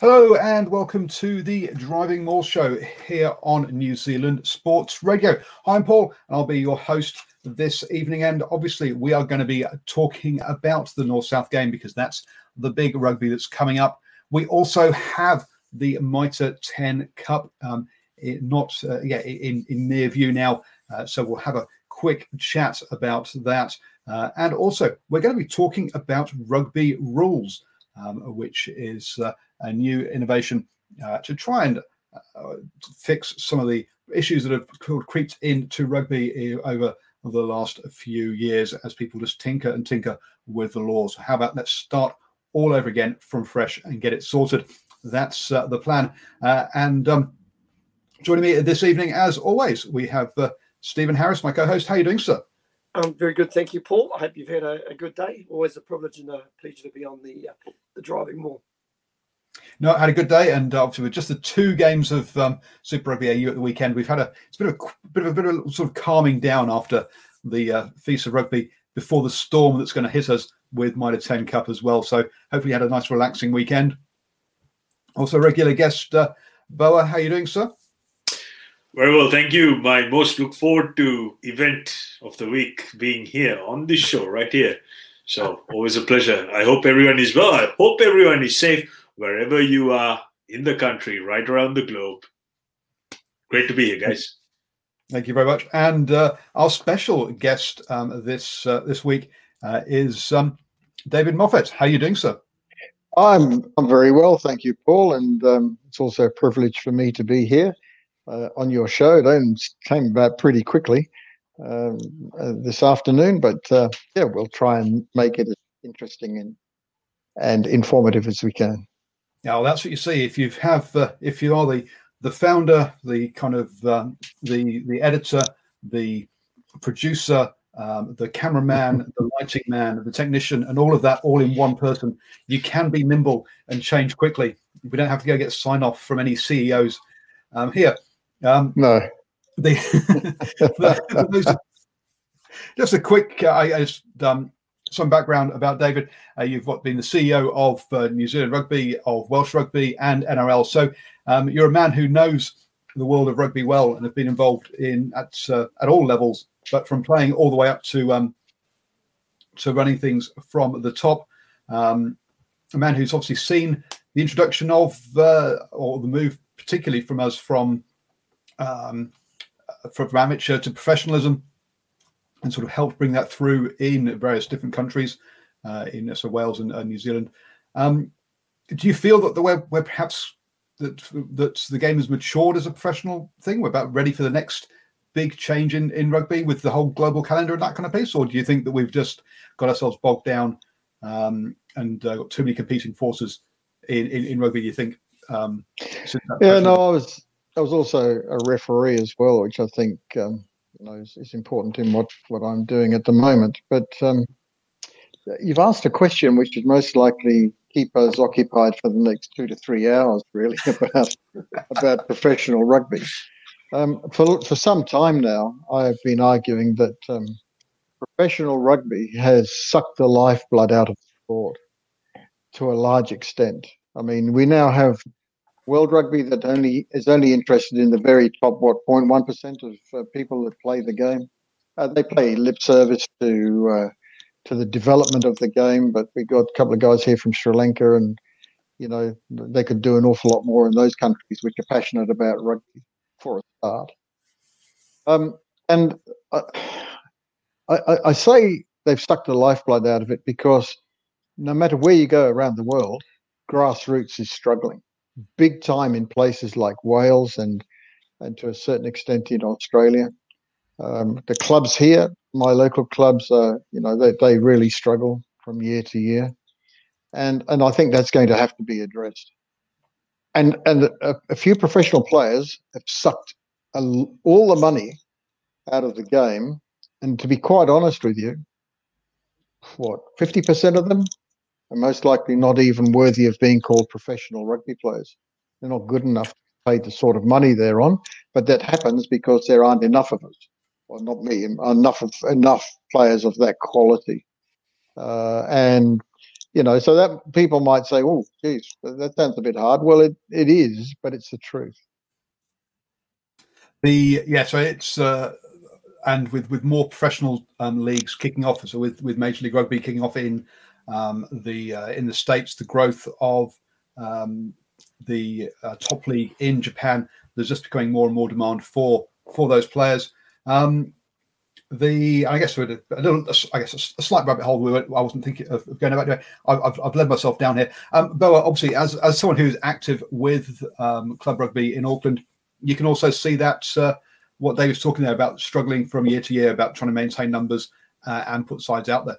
Hello and welcome to the Driving Maul Show here on New Zealand Sports Radio. I'm Paul and I'll be your host this evening. And obviously, we are going to be talking about the North South game because that's the big rugby that's coming up. We also have the Mitre 10 Cup, um, not uh, yeah, in, in near view now. Uh, so we'll have a quick chat about that. Uh, and also, we're going to be talking about rugby rules, um, which is uh, a new innovation uh, to try and uh, fix some of the issues that have creeped into rugby over the last few years as people just tinker and tinker with the laws. How about let's start all over again from fresh and get it sorted? That's uh, the plan. Uh, and um, joining me this evening, as always, we have uh, Stephen Harris, my co-host. How are you doing, sir? I'm very good, thank you, Paul. I hope you've had a, a good day. Always a privilege and a pleasure to be on the uh, the driving maul. No, I had a good day, and obviously with just the two games of um, Super Rugby AU at the weekend, we've had a it's been a bit of a bit of a sort of calming down after the uh, Feast of Rugby before the storm that's going to hit us with Mitre 10 Cup as well. So hopefully, you had a nice relaxing weekend. Also, regular guest uh, Boa, how are you doing, sir? Very well, thank you. My most look forward to event of the week being here on this show right here. So always a pleasure. I hope everyone is well. I hope everyone is safe wherever you are in the country, right around the globe. Great to be here, guys. Thank you very much. And uh, our special guest um, this uh, this week uh, is um, David Moffett. How are you doing, sir? I'm I'm very well, thank you, Paul. And um, it's also a privilege for me to be here uh, on your show. It came about pretty quickly um, uh, this afternoon, but uh, yeah, we'll try and make it as interesting and and informative as we can. Yeah, that's what you see. If you have, uh, if you are the the founder, the kind of um, the the editor, the producer, um, the cameraman, the lighting man, the technician, and all of that all in one person, you can be nimble and change quickly. We don't have to go get sign off from any CEOs um, here. Um, no. The, just a quick, uh, I, I just um, some background about David. Uh, you've been the CEO of uh, New Zealand Rugby, of Welsh Rugby, and NRL. So um, you're a man who knows the world of rugby well and have been involved in at uh, at all levels, but from playing all the way up to um, to running things from the top. Um, a man who's obviously seen the introduction of uh, or the move, particularly from us from um, from amateur to professionalism and sort of helped bring that through in various different countries, uh, in so Wales and uh, New Zealand. Um, do you feel that the where, where perhaps that that the game has matured as a professional thing? We're about ready for the next big change in, in rugby with the whole global calendar and that kind of piece, or do you think that we've just got ourselves bogged down um, and uh, got too many competing forces in, in, in rugby? Do you think? Um, yeah, no, I was I was also a referee as well, which I think um, you know, is, is, important in what, what I'm doing at the moment. But um, you've asked a question which would most likely keep us occupied for the next two to three hours, really, about about professional rugby. Um, for for some time now, I have been arguing that um, professional rugby has sucked the lifeblood out of the sport to a large extent. I mean, we now have World Rugby that only is only interested in the very top what 0.1 percent of uh, people that play the game. Uh, they play lip service to uh, to the development of the game, but we got a couple of guys here from Sri Lanka, and you know they could do an awful lot more in those countries which are passionate about rugby for a start. Um, and I, I, I say they've sucked the lifeblood out of it because no matter where you go around the world, grassroots is struggling big time in places like Wales and and to a certain extent in Australia. Um, the clubs here, my local clubs, you know they, they really struggle from year to year, and and I think that's going to have to be addressed. And and a, a few professional players have sucked a, all the money out of the game, and to be quite honest with you, what fifty percent of them are most likely not even worthy of being called professional rugby players. They're not good enough to pay the sort of money they're on, but that happens because there aren't enough of us. Well, not me, enough of enough players of that quality. Uh, and you know, so that people might say, "Oh, geez, that sounds a bit hard." Well, it, it is, but it's the truth. The yeah, so it's uh, and with with more professional um, leagues kicking off, so with with Major League Rugby kicking off in um, the uh, in the states, the growth of um, the uh, top league in Japan, there's just becoming more and more demand for for those players. Um, the I guess a, a little, I guess a, slight rabbit hole. We I wasn't thinking of, going about doing. I've, I've led myself down here. Um, Boa, obviously, as as someone who's active with um, club rugby in Auckland, you can also see that uh, what Dave was talking there about struggling from year to year about trying to maintain numbers uh, and put sides out there.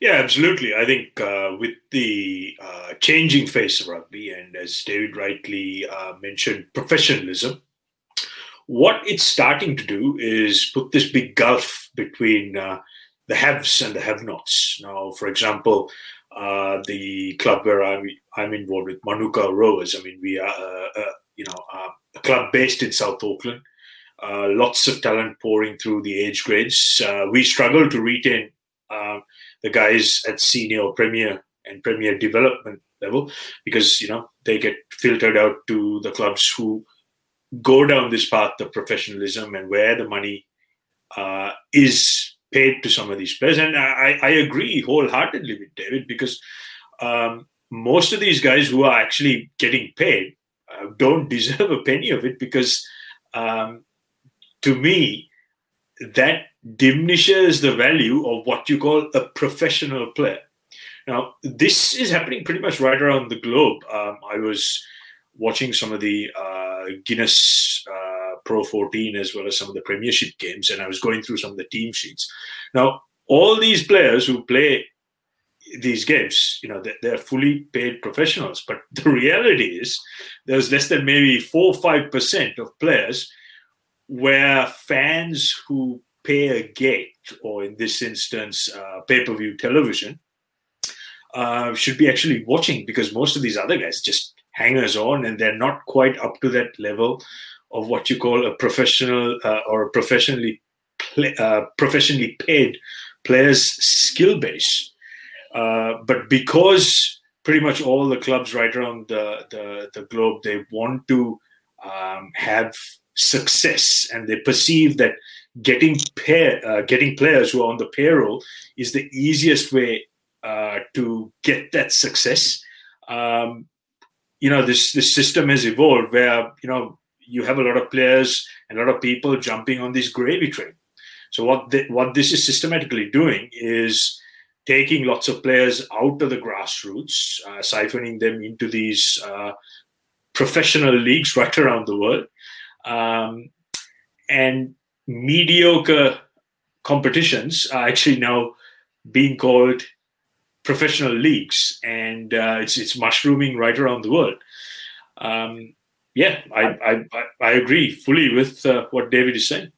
Yeah, absolutely. I think uh, with the uh, changing face of rugby, and as David rightly uh, mentioned, professionalism, what it's starting to do is put this big gulf between uh, the haves and the have-nots. Now, for example, uh, the club where I'm, I'm involved with, Manukau Rovers. I mean, we are, uh, you know, a club based in South Auckland. lots of talent pouring through the age grades. we struggle to retain the guys at senior premier and premier development level because you know they get filtered out to the clubs who go down this path of professionalism and where the money uh, is paid to some of these players. And i, I agree wholeheartedly with david because um, most of these guys who are actually getting paid uh, don't deserve a penny of it because um, to me that diminishes the value of what you call a professional player. Now, this is happening pretty much right around the globe. Um, I was watching some of the uh, Guinness uh, Pro 14 as well as some of the Premiership games, and I was going through some of the team sheets. Now, all these players who play these games, you know, they're fully paid professionals. But the reality is, there's less than maybe four or five percent of players where fans who pay a gate, or in this instance, uh, pay per view television, uh, should be actually watching because most of these other guys just hangers on and they're not quite up to that level of what you call a professional uh, or a professionally play, uh, professionally paid player's skill base. Uh, but because pretty much all the clubs right around the, the, the globe they want to um, have success and they perceive that getting pair, uh, getting players who are on the payroll is the easiest way uh, to get that success. Um, you know, this this system has evolved where you know you have a lot of players and a lot of people jumping on this gravy train. So what the, what this is systematically doing is taking lots of players out of the grassroots, uh, siphoning them into these uh, professional leagues right around the world. Um, and mediocre competitions are actually now being called professional leagues, and uh, it's it's mushrooming right around the world. Um, yeah, I, I, I agree fully with uh, what David is saying.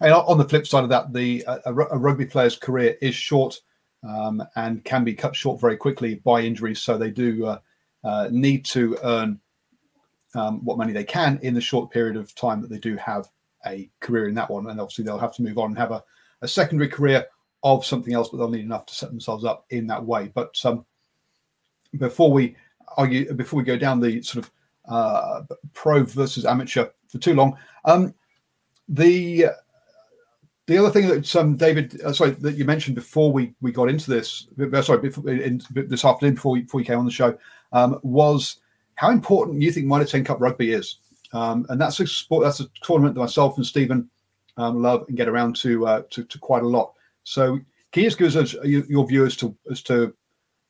And on the flip side of that, the a, a rugby player's career is short um, and can be cut short very quickly by injuries. So they do uh, uh, need to earn um, what money they can in the short period of time that they do have a career in that one. And obviously, they'll have to move on and have a, a secondary career of something else, but they'll need enough to set themselves up in that way. But um, before we argue, before we go down the sort of uh, pro versus amateur for too long, um, the the other thing that um, David, uh, sorry, that you mentioned before we we got into this, uh, sorry, before, in, this afternoon before we, before we came on the show, um, was how important you think Mitre 10 Cup rugby is. Um, and that's a sport, that's a tournament that myself and Stephen um, love and get around to, uh, to, to quite a lot. So can you just give us your, your view as to as to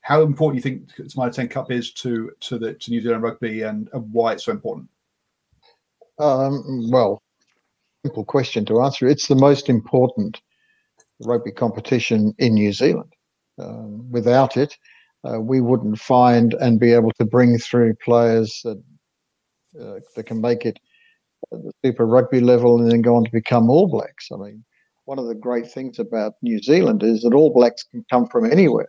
how important you think the Mitre 10 Cup is to to the to New Zealand rugby and, and why it's so important? Um, well, simple question to answer. It's the most important rugby competition in New Zealand. Um, without it, uh, we wouldn't find and be able to bring through players that uh, that can make it at the Super Rugby level and then go on to become All Blacks. I mean, one of the great things about New Zealand is that All Blacks can come from anywhere.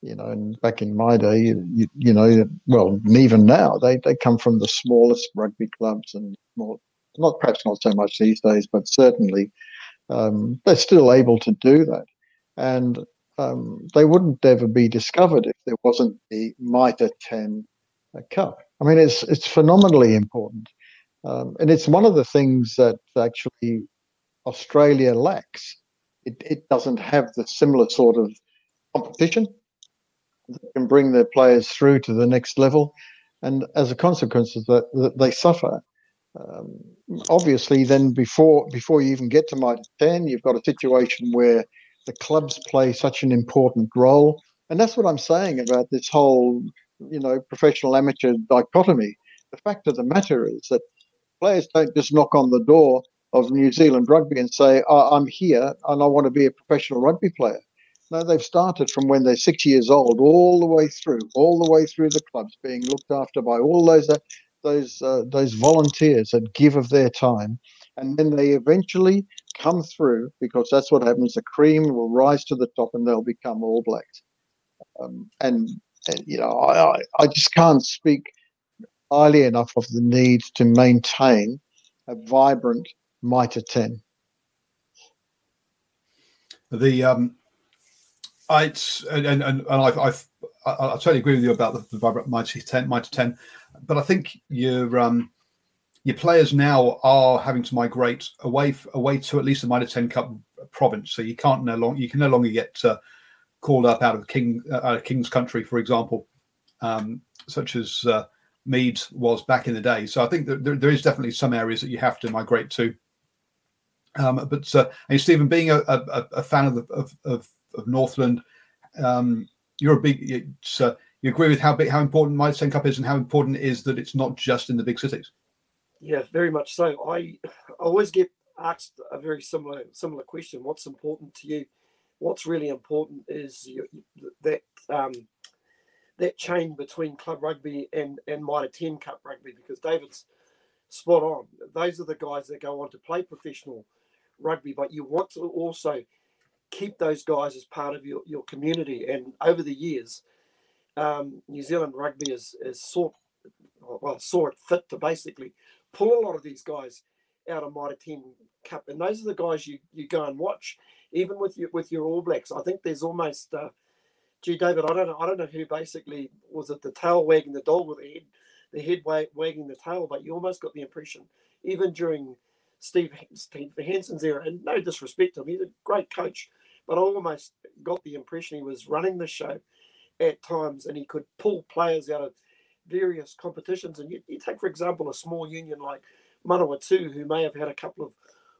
You know, and back in my day, you, you know, well, even now, they, they come from the smallest rugby clubs and more, not perhaps not so much these days, but certainly um, they're still able to do that. And um, they wouldn't ever be discovered if there wasn't the Mitre 10 uh, Cup. I mean, it's it's phenomenally important, um, and it's one of the things that actually Australia lacks. It, it doesn't have the similar sort of competition that can bring their players through to the next level, and as a consequence of that, that they suffer. Um, obviously, then before before you even get to Mitre 10, you've got a situation where the clubs play such an important role. And that's what I'm saying about this whole, you know, professional amateur dichotomy. The fact of the matter is that players don't just knock on the door of New Zealand rugby and say, I'm here and I want to be a professional rugby player. No, they've started from when they're six years old, all the way through, all the way through the clubs, being looked after by all those uh, those uh, those volunteers that give of their time, and then they eventually come through because that's what happens. The cream will rise to the top and they'll become all blacks. Um, and, and, you know, I, I just can't speak highly enough of the need to maintain a vibrant Mitre 10. The um, I and and, and I've, I've I, I totally agree with you about the, the vibrant Mitre 10, Mitre 10, but I think you're um your players now are having to migrate away away to at least the Mitre 10 Cup province. So you can't no longer you can no longer get uh, called up out of King uh, out of King's country, for example, um, such as uh, was back in the day. So I think that there, there is definitely some areas that you have to migrate to. Um, but uh, and Stephen, being a, a, a fan of, the, of, of, of Northland, um, you're a big. Uh, you agree with how big, how important Mitre 10 Cup is, and how important it is that it's not just in the big cities. Yeah, very much so. I always get asked a very similar similar question. What's important to you? What's really important is you, that um, that chain between club rugby and and Mitre 10 Cup rugby because David's spot on. Those are the guys that go on to play professional rugby, but you want to also keep those guys as part of your, your community. And over the years, um, New Zealand rugby has, has sought well saw it fit to basically pull a lot of these guys out of Mitre 10 Cup, and those are the guys you you go and watch. Even with your with your All Blacks, I think there's almost, uh, gee, David, I don't know, I don't know who basically was it the tail wagging the dog with the head, the head wagging the tail, but you almost got the impression, even during Steve Steve Hansen's era, and no disrespect to him, he's a great coach, but I almost got the impression he was running the show at times, and he could pull players out of various competitions. And you, you take, for example, a small union like Manawatu, who may have had a couple of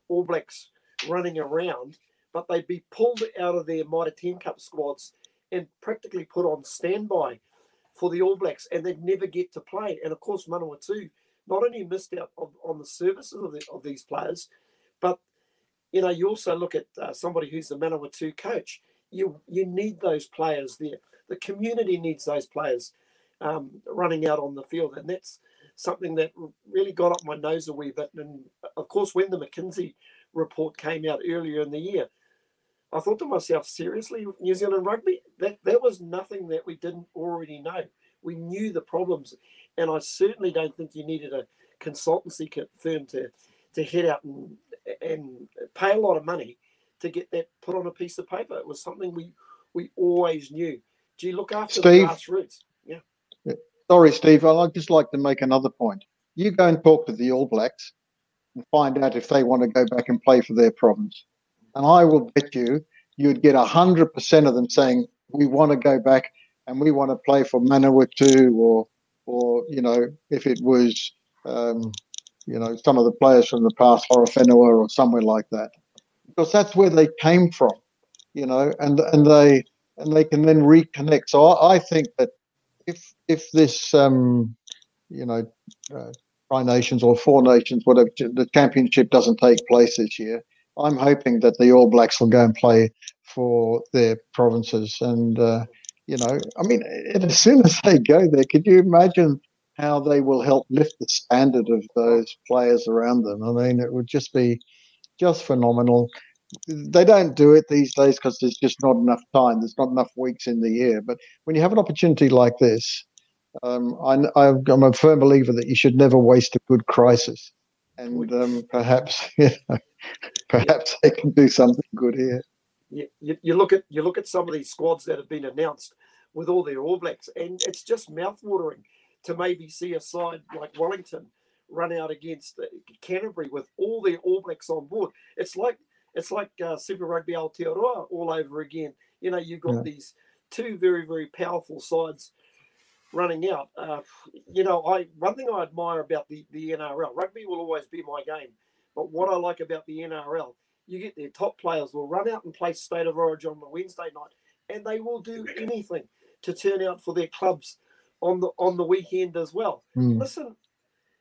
All Blacks running around, but they'd be pulled out of their Mitre 10 Cup squads and practically put on standby for the All Blacks, and they'd never get to play. And of course, Manawatu not only missed out on, on the services of, the, of these players, but you know, you also look at uh, somebody who's the Manawatu coach. You you need those players there. The community needs those players um, running out on the field. And that's something that really got up my nose a wee bit. And of course, when the McKinsey report came out earlier in the year, I thought to myself, seriously, New Zealand rugby? That, that was nothing that we didn't already know. We knew the problems. and I certainly don't think you needed a consultancy firm to to head out and and pay a lot of money to get that put on a piece of paper. It was something we we always knew. Do you look after Steve, the grassroots? Sorry, Steve. I'd just like to make another point. You go and talk to the All Blacks and find out if they want to go back and play for their province. And I will bet you you'd get 100% of them saying, we want to go back and we want to play for Manawatu or, or you know, if it was, um, you know, some of the players from the past, Horowhenua or somewhere like that. Because that's where they came from, you know, and, and they and they can then reconnect. So I, I think that if if this um, you know uh, Nations or Four Nations, whatever the championship doesn't take place this year, I'm hoping that the All Blacks will go and play for their provinces. And uh, you know, I mean, as soon as they go there, could you imagine how they will help lift the standard of those players around them? I mean, it would just be just phenomenal. They don't do it these days because there's just not enough time. There's not enough weeks in the year. But when you have an opportunity like this, um, I, am a firm believer that you should never waste a good crisis, and um, perhaps you know, perhaps they can do something good here. You, you, you, look at you look at some of these squads that have been announced with all their All Blacks, and it's just mouthwatering to maybe see a side like Wellington run out against uh, Canterbury with all their All Blacks on board. It's like it's like uh, Super Rugby Aotearoa all over again. You know, you've got yeah. these two very very powerful sides running out. Uh, you know, I one thing I admire about the, the NRL, rugby will always be my game. But what I like about the NRL, you get their top players will run out and play State of Origin on the Wednesday night, and they will do anything to turn out for their clubs on the on the weekend as well. Mm. Listen,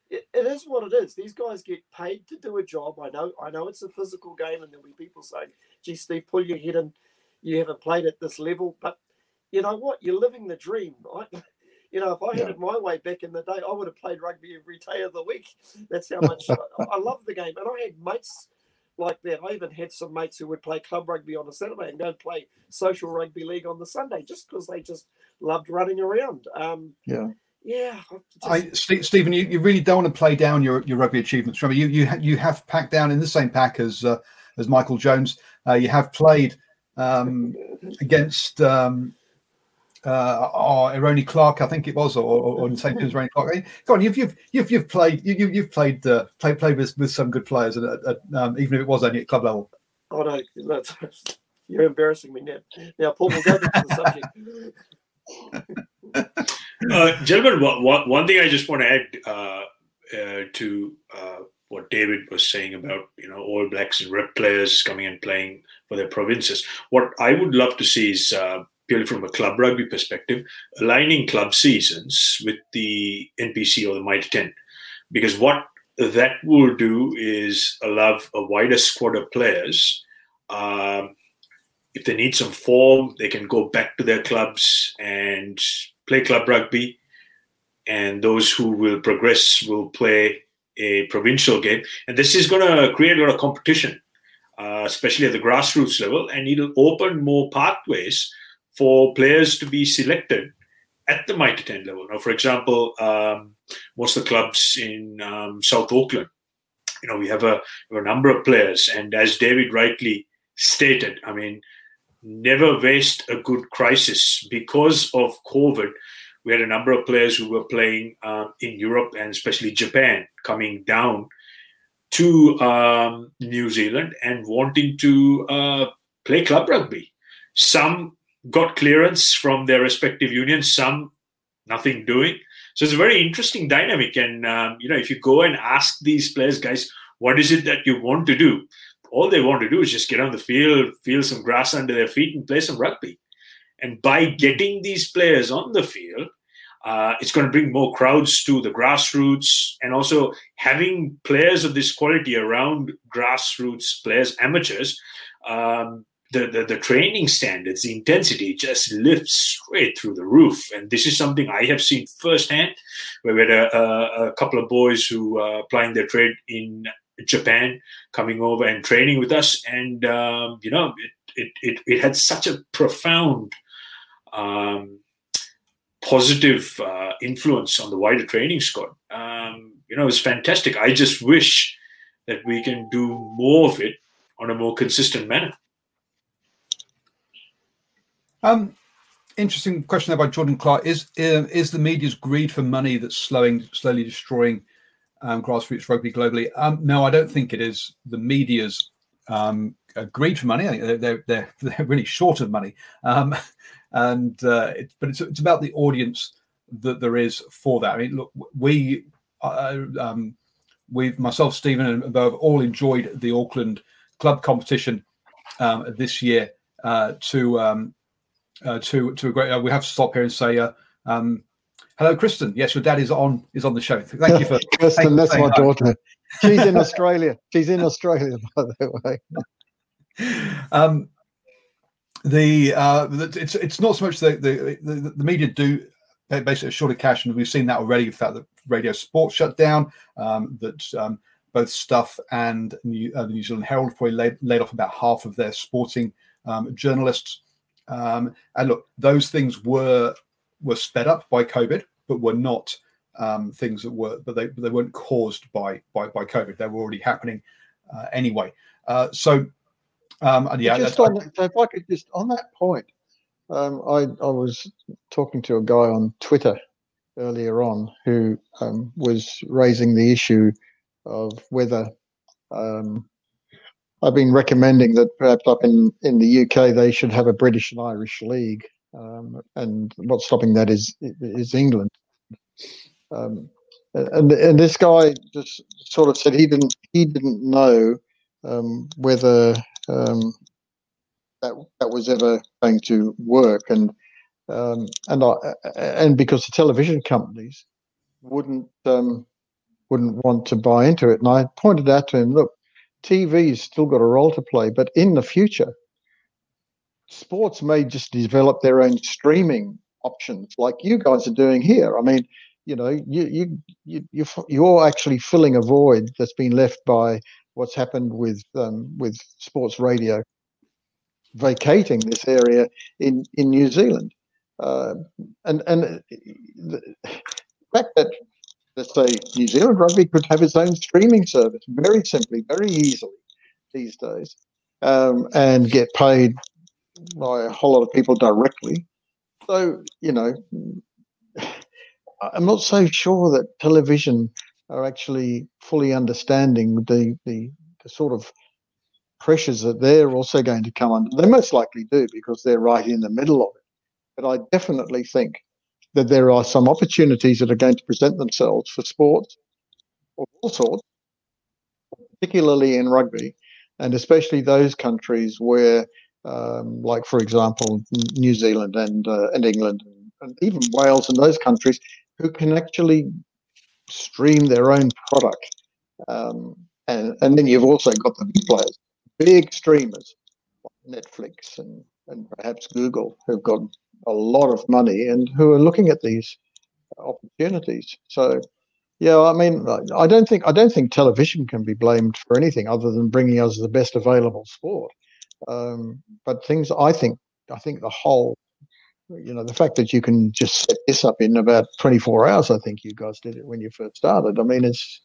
it, it is what it is. These guys get paid to do a job. I know, I know it's a physical game, and there'll be people saying, "Gee, Steve, pull your head in. You haven't played at this level." But you know what? You're living the dream, right? You know, if I had it my way back in the day, I would have played rugby every day of the week. That's how much I, I love the game. And I had mates like that. I even had some mates who would play club rugby on a Saturday and go and play social rugby league on the Sunday just because they just loved running around. Um, yeah. Yeah. I, Stephen, you, you really don't want to play down your, your rugby achievements. Remember, you you you have packed down in the same pack as uh, as Michael Jones. Uh, you have played um, against um, uh, or Ronnie Clark, I think it was, or, or in St. Ronnie Clark. Go on, you've you've you've, you've played you, you've played uh, played played with, with some good players, uh, um, even if it was only at club level. Oh no, that's, you're embarrassing me now. Now, Paul, we'll go back to the subject. uh, gentlemen, one, one thing I just want to add uh, uh, to uh, what David was saying about you know All Blacks and rep players coming and playing for their provinces. What I would love to see is uh, purely from a club rugby perspective, aligning club seasons with the NPC or the Mitre 10. Because what that will do is allow a wider squad of players. Um, if they need some form, they can go back to their clubs and play club rugby. And those who will progress will play a provincial game. And this is going to create a lot of competition, uh, especially at the grassroots level, and it'll open more pathways for players to be selected at the Mitre 10 level. Now, for example, um, most of the clubs in um, South Auckland, you know, we have a, a, number of players, and as David rightly stated, I mean, never waste a good crisis because of COVID. We had a number of players who were playing uh, in Europe and especially Japan coming down to um, New Zealand and wanting to uh, play club rugby. Some got clearance from their respective unions, some nothing doing. So it's a very interesting dynamic. And, um, you know, if you go and ask these players, guys, what is it that you want to do? All they want to do is just get on the field, feel some grass under their feet, and play some rugby. And by getting these players on the field, uh, it's going to bring more crowds to the grassroots and also having players of this quality around grassroots players, amateurs, um, the, the, the training standards, the intensity just lifts straight through the roof. And this is something I have seen firsthand. We had a, a, a couple of boys who are applying their trade in Japan coming over and training with us. And, um, you know, it, it, it, it, had such a profound um, positive uh, influence on the wider training squad. Um, you know, it's fantastic. I just wish that we can do more of it on a more consistent manner. Um, interesting question there by Jordan Clark. Is is the media's greed for money that's slowing, slowly destroying um, grassroots rugby globally? Um, no, I don't think it is the media's um, greed for money. I think they're they're, they're really short of money, um, and uh, it, but it's it's about the audience that there is for that. I mean, look, we uh, um, we've myself, Stephen, and Bo have all enjoyed the Auckland club competition um, this year. Uh, to um, uh, to to a great. Uh, we have to stop here and say, uh, um, hello, Kristen. Yes, your dad is on is on the show. Thank you for Kristen. That's my daughter. She's in Australia. She's in Australia, by the way. Um, the uh, it's it's not so much the the, the, the media do basically short of cash, and we've seen that already. The fact that Radio Sport shut down, um, that um, both Stuff and New, uh, the New Zealand Herald probably laid, laid off about half of their sporting um, journalists. Um, and look, those things were were sped up by COVID, but were not um, things that were, but they but they weren't caused by by by COVID. They were already happening uh, anyway. Uh, so, um, and yeah, just on, so if I could just on that point, um, I I was talking to a guy on Twitter earlier on who um, was raising the issue of whether um, I've been recommending that perhaps up in, in the UK they should have a British and Irish league, um, and what's stopping that is is England. Um, and and this guy just sort of said he didn't he didn't know um, whether um, that that was ever going to work, and um, and I, and because the television companies wouldn't um, wouldn't want to buy into it, and I pointed out to him, look, TV's still got a role to play, but in the future, sports may just develop their own streaming options, like you guys are doing here. I mean, you know, you you you you're actually filling a void that's been left by what's happened with um, with sports radio vacating this area in in New Zealand, uh, and and the fact that let's say New Zealand Rugby could have its own streaming service very simply, very easily these days, um, and get paid by a whole lot of people directly. So, you know, I'm not so sure that television are actually fully understanding the, the, the sort of pressures that they're also going to come under. They most likely do because they're right in the middle of it. But I definitely think that there are some opportunities that are going to present themselves for sports of all sorts, particularly in rugby, and especially those countries where, um, like for example, New Zealand and uh, and England and even Wales and those countries who can actually stream their own product. Um, and, and then you've also got the big players, big streamers, like Netflix and, and perhaps Google, who've got a lot of money and who are looking at these opportunities. So, yeah, I mean, I don't think I don't think television can be blamed for anything other than bringing us the best available sport. Um, but things I think I think the whole, you know, the fact that you can just set this up in about 24 hours. I think you guys did it when you first started. I mean, it's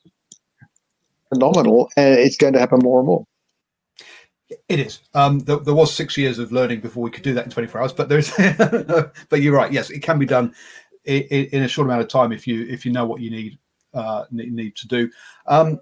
phenomenal, and it's going to happen more and more. It is. Um, there, there, was six years of learning before we could do that in 24 hours, but there's, but you're right. Yes, it can be done in, in, a short amount of time if you if you know what you need uh, need to do. Um,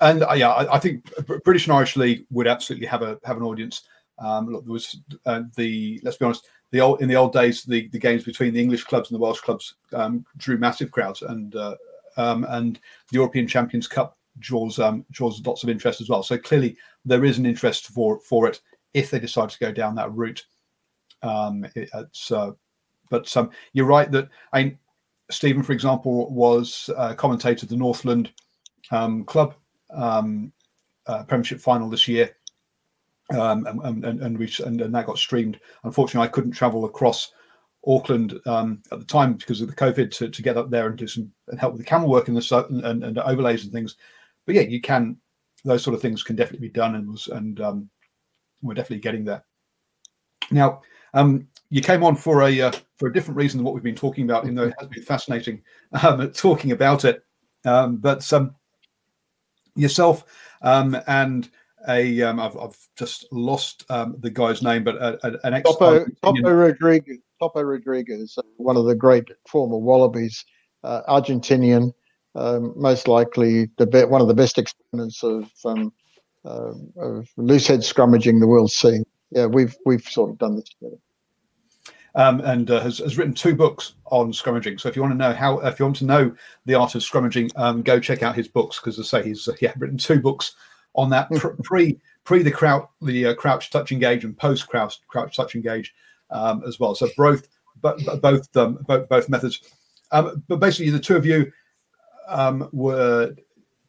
and uh, yeah, I, I, think British and Irish League would absolutely have a have an audience. Um, look, there was uh, the let's be honest, the old in the old days, the, the games between the English clubs and the Welsh clubs um, drew massive crowds, and uh, um, and the European Champions Cup draws um, draws lots of interest as well. So clearly there is an interest for for it if they decide to go down that route. Um, it, it's uh, but um, you're right that I Stephen, for example, was a commentator of the Northland Club um, uh, Premiership final this year. Um, and, and, and, we, and, and that got streamed. Unfortunately, I couldn't travel across Auckland um, at the time because of the COVID to, to get up there and do some and help with the camera work and the and, and overlays and things but yeah, you can. Those sort of things can definitely be done, and was and um, we're definitely getting there. Now, um, you came on for a uh, for a different reason than what we've been talking about, even though it has been fascinating um, talking about it. Um, but um, yourself um, and a um, I've, I've just lost um, the guy's name, but a, a, an ex Topo, Topo Rodriguez, Topo Rodriguez, one of the great former Wallabies, uh, Argentinian, um, most likely the be- one of the best exponents of, um, uh, of loosehead scrummaging the world scene. Yeah, we've we've sort of done this together. Um, and uh, has, has written two books on scrummaging. So if you want to know how, if you want to know the art of scrummaging, um, go check out his books because, as I say, he's uh, yeah written two books on that pre pre the crouch the uh, crouch touch engage and post crouch crouch touch engage um, as well. So both but both um, both both methods. Um, but basically, the two of you um, were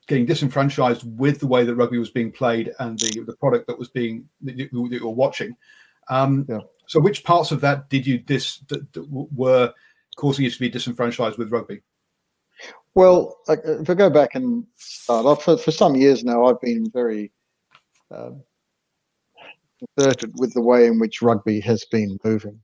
getting disenfranchised with the way that rugby was being played and the the product that was being that you, that you were watching. Um, yeah. So, which parts of that did you dis that, that were causing you to be disenfranchised with rugby? Well, if I go back and start off, for, for some years now, I've been very uh, with the way in which rugby has been moving.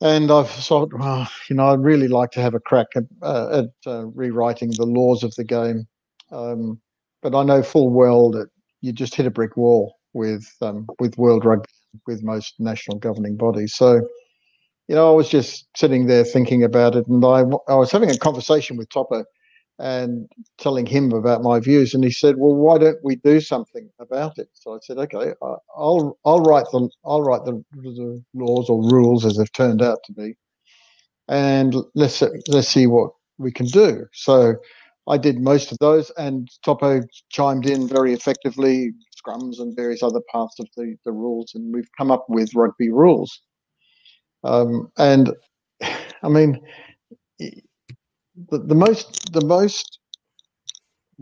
And I've thought, well, you know, I'd really like to have a crack at, uh, at uh, rewriting the laws of the game. Um, but I know full well that you just hit a brick wall with um, with World Rugby, with most national governing bodies. So you know, I was just sitting there thinking about it, and I, I was having a conversation with Topo and telling him about my views, and he said, "Well, why don't we do something about it?" So I said, "Okay, I'll I'll write the I'll write the, the laws or rules as they've turned out to be, and let's let's see what we can do." So I did most of those, and Topo chimed in very effectively, scrums and various other parts of the the rules, and we've come up with rugby rules. Um, and I mean, the, the most the most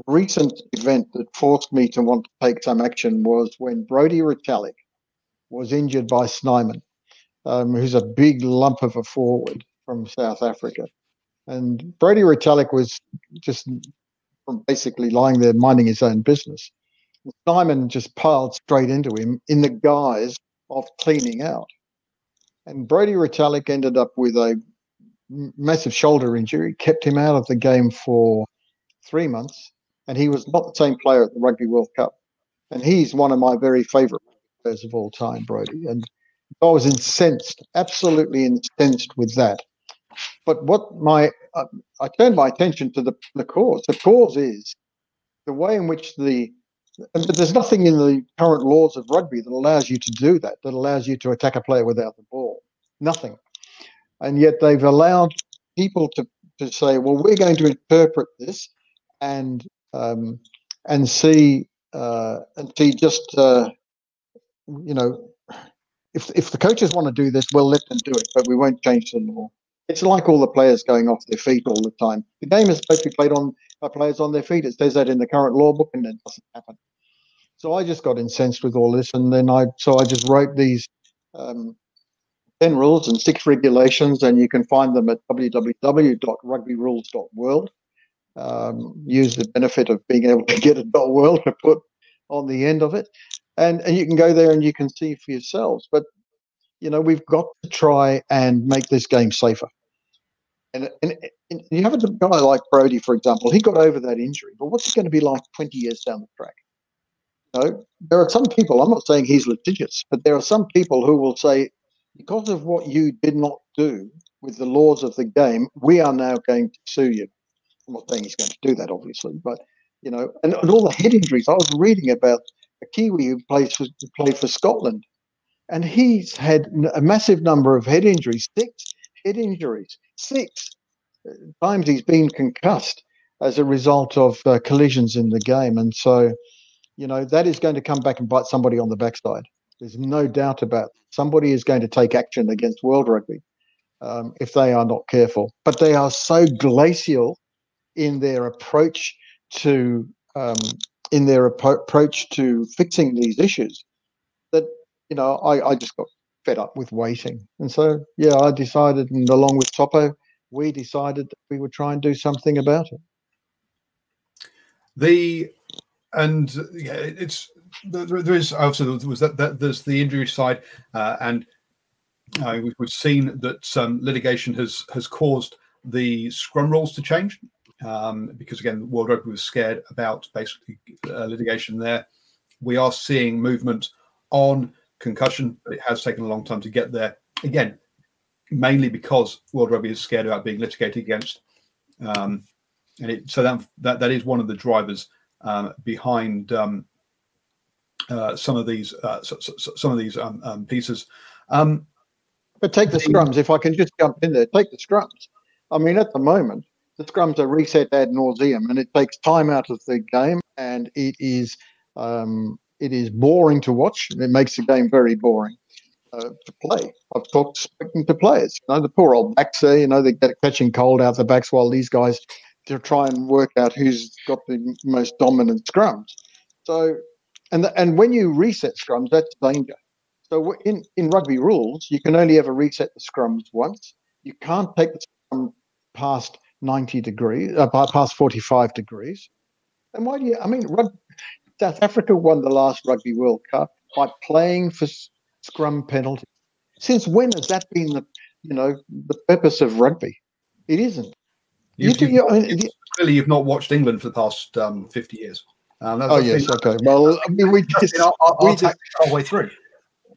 recent event that forced me to want to take some action was when Brodie Retallick was injured by Snyman, um, who's a big lump of a forward from South Africa. And Brodie Retallick was just basically lying there minding his own business. Snyman just piled straight into him in the guise of cleaning out. And Brodie Retallick ended up with a massive shoulder injury, kept him out of the game for three months. And he was not the same player at the Rugby World Cup. And he's one of my very favourite players of all time, Brodie. And I was incensed, absolutely incensed with that. But what my uh, I turned my attention to the, the cause. The cause is the way in which the and there's nothing in the current laws of rugby that allows you to do that, that allows you to attack a player without the ball. Nothing. And yet they've allowed people to, to say, well, we're going to interpret this and um, and see uh, and see just uh, you know if if the coaches want to do this, we'll let them do it, but we won't change the law. It's like all the players going off their feet all the time. The game is supposed to be played on by players on their feet. It says that in the current law book, and it doesn't happen. So I just got incensed with all this, and then I so I just wrote these um, ten rules and six regulations, and you can find them at www.rugbyrules.world. Um, use the benefit of being able to get a dot .world to put on the end of it, and and you can go there and you can see for yourselves. But you know we've got to try and make this game safer. And, and, and you have a guy like Brodie, for example. He got over that injury, but what's it going to be like 20 years down the track? Know, there are some people, I'm not saying he's litigious, but there are some people who will say, because of what you did not do with the laws of the game, we are now going to sue you. I'm not saying he's going to do that, obviously, but, you know, and, and all the head injuries. I was reading about a Kiwi who plays for, played for Scotland, and he's had a massive number of head injuries, six head injuries, six uh, times he's been concussed as a result of uh, collisions in the game. And so, you know, that is going to come back and bite somebody on the backside. There's no doubt about it. somebody is going to take action against World Rugby um, if they are not careful. But they are so glacial in their approach to um, in their approach to fixing these issues that you know I, I just got fed up with waiting, and so yeah, I decided, and along with Topo, we decided that we would try and do something about it. The and yeah, it's there, is obviously there was that, that, there's the injury side, uh, and uh, we've, we've seen that some litigation has has caused the scrum rules to change um, because again, World Rugby was scared about basically uh, litigation there. We are seeing movement on concussion, but it has taken a long time to get there. Again, mainly because World Rugby is scared about being litigated against, um, and it, so that, that that is one of the drivers um, behind um, uh, some of these uh, so, so, some of these um, um, pieces. Um, but take the scrums. If I can just jump in there, take the scrums. I mean, at the moment, the scrums are reset ad nauseum, and it takes time out of the game, and it is um, it is boring to watch, and it makes the game very boring uh, to play. I've talked speaking to players. You know, the poor old backs there. You know, they get catching cold out the backs while these guys to try and work out who's got the most dominant scrums. So, and the, and when you reset scrums, that's danger. So in in rugby rules, you can only ever reset the scrums once. You can't take the scrum past 90 degrees, uh, past 45 degrees. And why do you, I mean, South Africa won the last Rugby World Cup by playing for scrum penalties. Since when has that been the, you know, the purpose of rugby? It isn't. You, you, you, I mean, clearly, you've not watched England for the past um, 50 years. Um, oh, yes, okay. Well, I mean, we just, our, our, we just, our way through.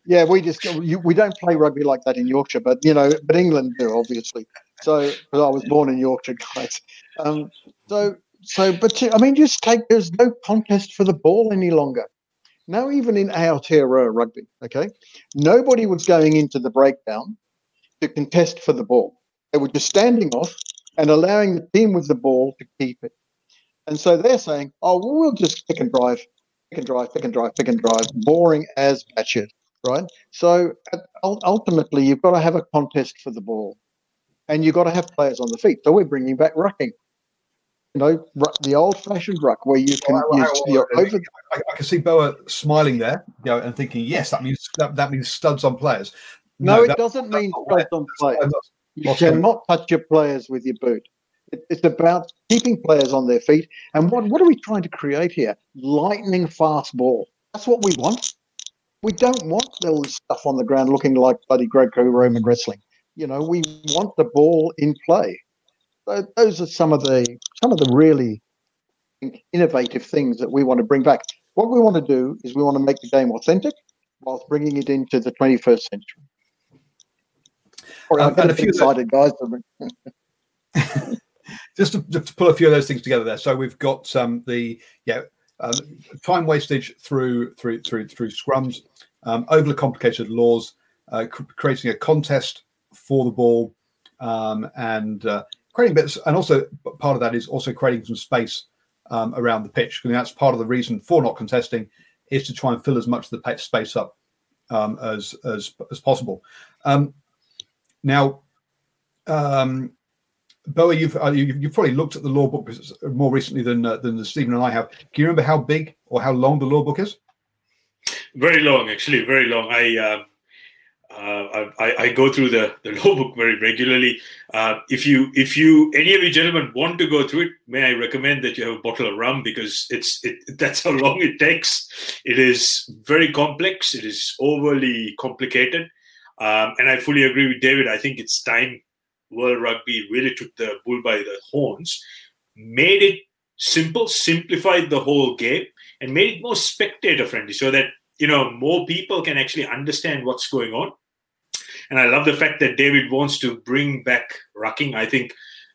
Yeah, we just we don't play rugby like that in Yorkshire, but you know, but England do obviously. So, because I was born in Yorkshire, guys. Um, so, so, but I mean, just take. There's no contest for the ball any longer. Now, even in Aotearoa rugby, okay, nobody was going into the breakdown to contest for the ball. They were just standing off and allowing the team with the ball to keep it. And so they're saying, "Oh, well, we'll just pick and drive, pick and drive, pick and drive, pick and drive." Boring as batshit, right? So uh, ultimately, you've got to have a contest for the ball and you've got to have players on the feet. So we're bringing back rucking. You know, the old-fashioned ruck where you can well, well, well, over. I, I, can see Boa smiling there, you know, and thinking, yes, that means that, that means studs on players. No, no it that, doesn't mean studs on players. You cannot touch your players with your boot. It, it's about keeping players on their feet. And what what are we trying to create here? Lightning fast ball. That's what we want. We don't want all this stuff on the ground looking like bloody Greco-Roman wrestling. You know, we want the ball in play. So those are some of the some of the really innovative things that we want to bring back. What we want to do is we want to make the game authentic whilst bringing it into the 21st century. Or um, and a few excited guys. just to, to, pull a few of those things together there. So we've got um, the yeah um, time wastage through through through through scrums, um, overly complicated laws, uh, cr- creating a contest for the ball um, and uh, creating bits. And also, part of that is also creating some space um, around the pitch. And that's part of the reason for not contesting is to try and fill as much of the space up um, as, as as possible. Um, now, um, Boa, you've, uh, you've probably looked at the law book more recently than uh, than Stephen and I have. Can you remember how big or how long the law book is? Very long, actually, very long. I uh, uh, I, I, go through the, the law book very regularly. Uh, if you if you any of you gentlemen want to go through it, may I recommend that you have a bottle of rum because it's it, that's how long it takes. It is very complex. It is overly complicated, um, and I fully agree with David. I think it's time World Rugby really took the bull by the horns, made it simple, simplified the whole game, and made it more spectator friendly, so that you know more people can actually understand what's going on and I love the fact that David wants to bring back rucking. I think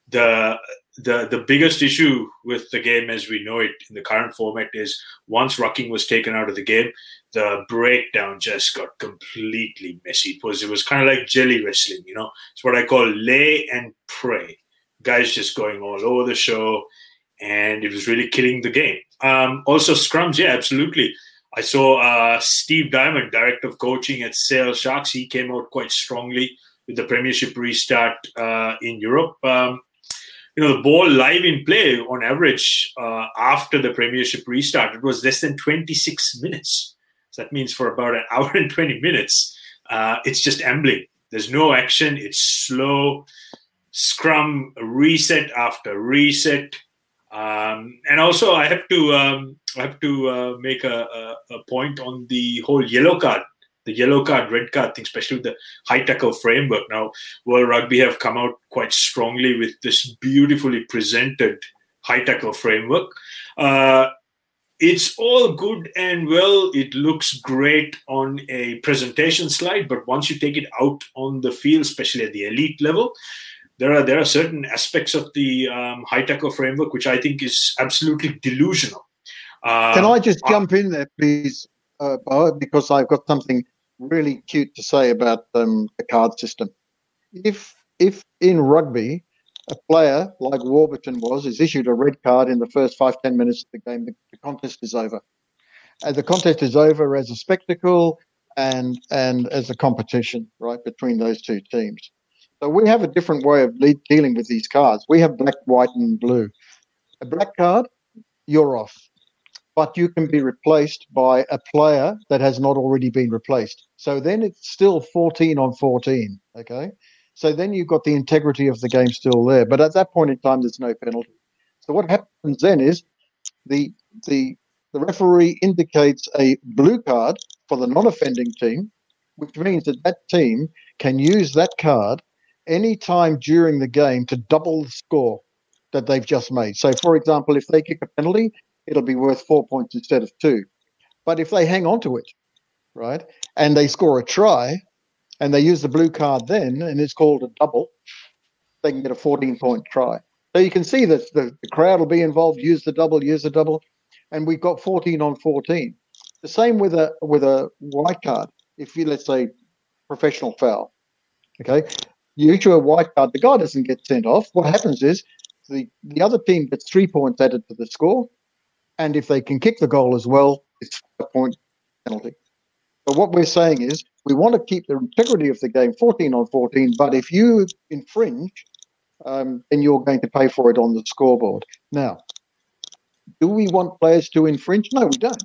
the the the biggest issue with the game as we know it in the current format is once rucking was taken out of the game, the breakdown just got completely messy. It was it was kind of like jelly wrestling, you know. It's what I call lay and pray. Guys just going all over the show, and it was really killing the game. Um, also scrums, yeah, absolutely. I saw uh, Steve Diamond, director of coaching at Sale Sharks. He came out quite strongly with the Premiership restart uh, in Europe. Um, you know, the ball live in play on average uh, after the Premiership restart, it was less than 26 minutes. So that means for about an hour and 20 minutes, uh, it's just ambling. There's no action. It's slow. Scrum reset after reset. Um, and also, I have to um, I have to uh, make a, a, a point on the whole yellow card the yellow card, red card thing, especially with the high tackle framework. Now, World Rugby have come out quite strongly with this beautifully presented high tackle framework. Uh, it's all good and well. It looks great on a presentation slide, but once you take it out on the field, especially at the elite level, there are there are certain aspects of the um, high tackle framework which I think is absolutely delusional. Uh, Can I just jump in there, please, uh, because I've got something really cute to say about um, the card system. If if in rugby a player like Warburton was is issued a red card in the first five ten minutes of the game, the, the contest is over. And the contest is over as a spectacle and and as a competition, right, between those two teams. So we have a different way of lead, dealing with these cards. We have black, white, and blue. A black card, you're off but you can be replaced by a player that has not already been replaced. So then it's still 14 on 14. Okay. So then you've got the integrity of the game still there. But at that point in time, there's no penalty. So what happens then is the the the referee indicates a blue card for the non-offending team, which means that that team can use that card any time during the game to double the score that they've just made. So, for example, if they kick a penalty, it'll be worth four points instead of two. But if they hang on to it, right, and they score a try, and they use the blue card then, and it's called a double, they can get a 14 point try. So you can see that the, the crowd will be involved, use the double, use the double, and we've got 14 on 14. The same with a with a white card. If you let's say professional foul, okay, you issue a white card, the guy doesn't get sent off. What happens is the the other team gets three points added to the score, and if they can kick the goal as well, it's a point penalty. But what we're saying is we want to keep the integrity of the game 14 on 14, but if you infringe, um, then you're going to pay for it on the scoreboard. Now, do we want players to infringe? No, we don't.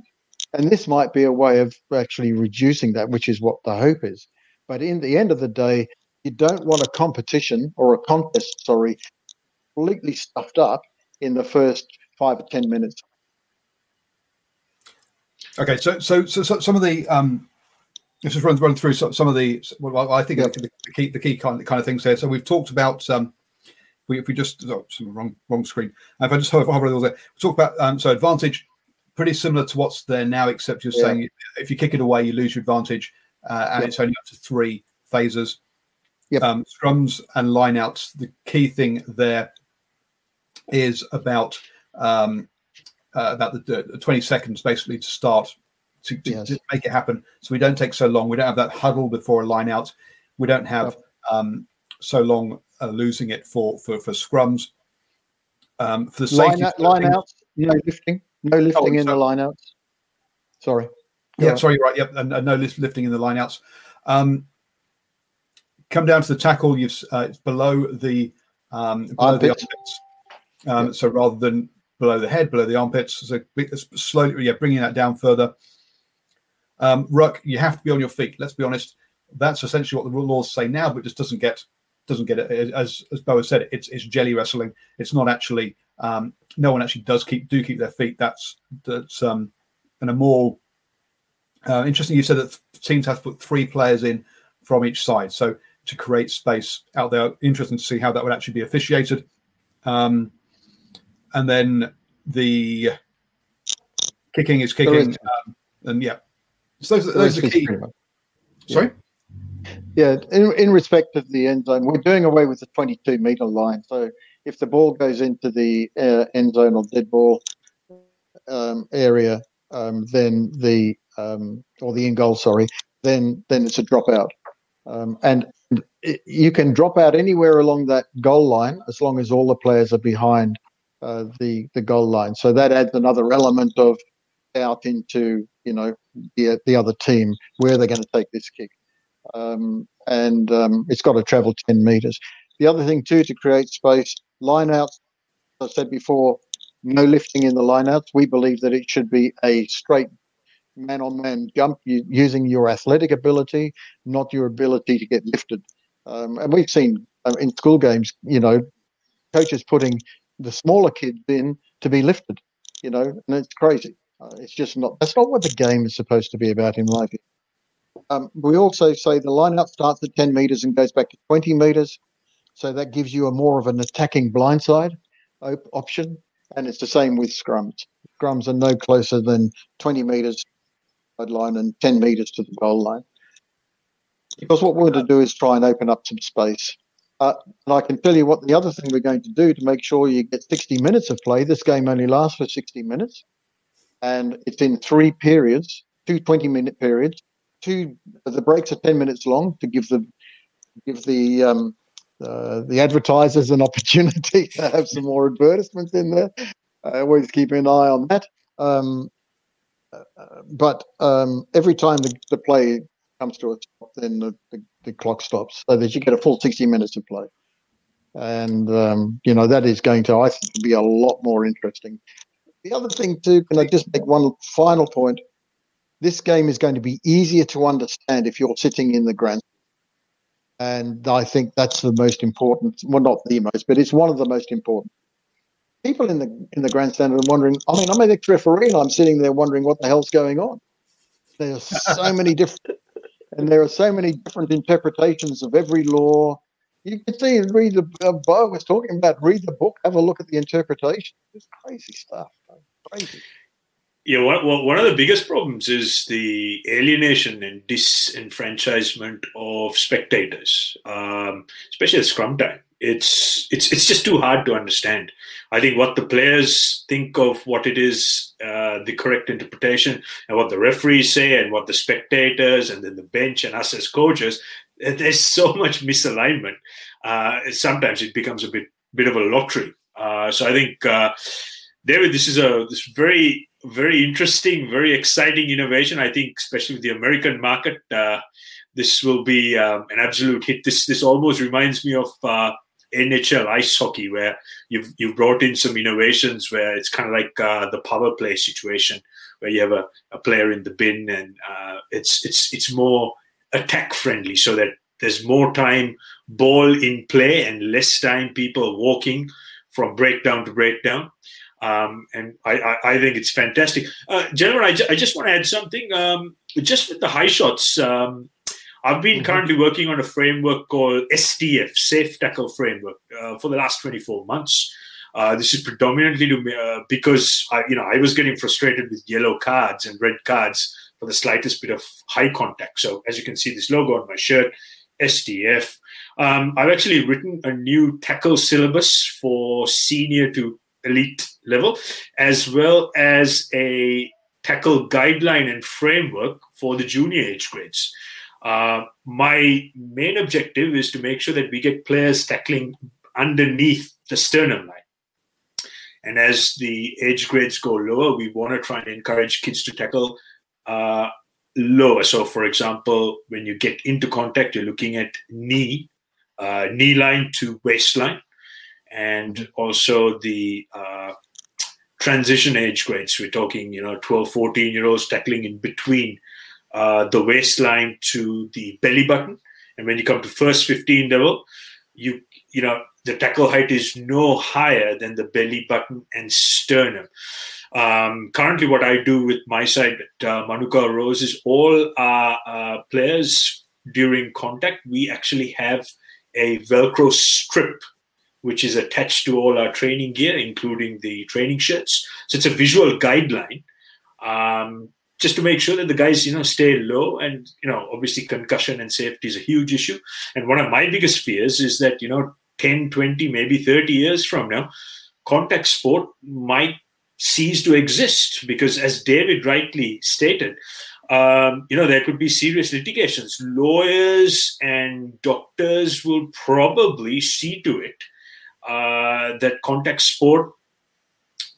And this might be a way of actually reducing that, which is what the hope is. But in the end of the day, you don't want a competition or a contest, sorry, completely stuffed up in the first five or 10 minutes Okay, so so so, so some of the um, let's just run run through some, some of the well, I think yeah. the, the, key the key kind of, kind of things here. So we've talked about um, we, if we just oh, some wrong wrong screen. If I just hover, hover there, we talk about um, so advantage, pretty similar to what's there now, except you're yeah. saying if you kick it away, you lose your advantage, uh, and it's only up to three phases. Yep. Um, scrums and lineouts. The key thing there is about um, uh, about the, the, 20 seconds basically to start to, to, yes. to, make it happen. So we don't take so long. We don't have that huddle before a line out. We don't have um, so long uh, losing it for for, for scrums. Um, for the safety line, line outs, no lifting, no oh, lifting oh, in the line outs. Sorry. Go yeah, on. sorry, right. Yep, and, and, no lifting in the line outs. Um, come down to the tackle. You've uh, it's below the um, below armpits. the armpits. Um, yep. So rather than below the head, below the armpits. So slowly, yeah, bringing that down further. Um, ruck, you have to be on your feet. Let's be honest. That's essentially what the laws say now, but just doesn't get doesn't get it. As as Boa said, it's it's jelly wrestling. It's not actually. Um, no one actually does keep do keep their feet. That's that's um, and a more uh, interesting. You said that teams have to put three players in from each side, so to create space out there. Interesting to see how that would actually be officiated. Um, and then the kicking is kicking, um, and yeah, so those, those are key. Sorry. Yeah, in, in respect of the end zone, we're doing away with the 22 meter line. So if the ball goes into the uh, end zone or dead ball um, area, um, then the um, or the in goal, sorry, then then it's a dropout. Um, and it, you can drop out anywhere along that goal line as long as all the players are behind uh, the the goal line. So that adds another element of out into you know the the other team where they're going to take this kick, um, and um, it's got to travel ten meters. The other thing too to create space, lineouts. As I said before, no lifting in the lineouts. We believe that it should be a straight man-on-man jump using your athletic ability, not your ability to get lifted. Um, and we've seen um, in school games, you know, coaches putting the smaller kids in to be lifted, you know, and it's crazy. Uh, it's just not. That's not what the game is supposed to be about, in my view. Um, we also say the lineup starts at 10 meters and goes back to 20 meters, so that gives you a more of an attacking blindside op- option. And it's the same with scrums. Scrums are no closer than 20 meters line and 10 meters to the goal line. Because what we're going to do is try and open up some space. Uh, and I can tell you what the other thing we're going to do to make sure you get 60 minutes of play. This game only lasts for 60 minutes, and it's in three periods, two 20 minute periods. Two the breaks are 10 minutes long to give the give the um, uh, the advertisers an opportunity to have some more advertisements in there. I always keep an eye on that. Um, uh, but um, every time the, the play comes to a stop, then the, the, the, clock stops, so that you get a full 60 minutes of play. And, um, you know, that is going to, I think, be a lot more interesting. The other thing, too, can I just make one final point? This game is going to be easier to understand if you're sitting in the grand. And I think that's the most important, well, not the most, but it's one of the most important people in the in the grandstand are wondering. I mean, I'm an ex-referee, and I'm sitting there wondering what the hell's going on. There's so many different, and there are so many different interpretations of every law. You can see, read the. Uh, Bo was talking about read the book, have a look at the interpretation. It's crazy stuff. Crazy. Yeah, one, one of the biggest problems is the alienation and disenfranchisement of spectators, um, especially at scrum time. It's it's it's just too hard to understand. I think what the players think of what it is uh, the correct interpretation and what the referees say and what the spectators and then the bench and us as coaches, there's so much misalignment. Uh, sometimes it becomes a bit bit of a lottery. Uh, so I think uh, David, this is a this very very interesting, very exciting innovation. I think, especially with the American market, uh, this will be um, an absolute hit. This this almost reminds me of uh, NHL ice hockey, where you've you've brought in some innovations where it's kind of like uh, the power play situation, where you have a, a player in the bin and uh, it's it's it's more attack friendly, so that there's more time ball in play and less time people walking from breakdown to breakdown. Um, and I, I, I, think it's fantastic. Uh, gentlemen, I, I just want to add something. Um, just with the high shots, um, I've been mm-hmm. currently working on a framework called STF, Safe Tackle Framework, uh, for the last 24 months. Uh, this is predominantly to, uh, because I, you know I was getting frustrated with yellow cards and red cards for the slightest bit of high contact. So as you can see, this logo on my shirt, STF. Um, I've actually written a new tackle syllabus for senior to elite level, as well as a tackle guideline and framework for the junior age grades. Uh, my main objective is to make sure that we get players tackling underneath the sternum line. And as the age grades go lower, we want to try and encourage kids to tackle uh, lower. So, for example, when you get into contact, you're looking at knee, uh, knee line to waistline, and also the uh, transition age grades. We're talking, you know, 12, 14 year olds tackling in between uh, the waistline to the belly button. And when you come to first 15 level, you you know the tackle height is no higher than the belly button and sternum. Um, currently, what I do with my side at uh, Manukau Rovers is all our uh, players during contact, we actually have a Velcro strip which is attached to all our training gear, including the training shirts. So it's a visual guideline um, just to make sure that the guys, you know, stay low. And, you know, obviously concussion and safety is a huge issue. And one of my biggest fears is that, you know, 10, 20, maybe 30 years from now, contact sport might cease to exist because, as David rightly stated, um, you know, there could be serious litigations. Lawyers and doctors will probably see to it uh, that contact sport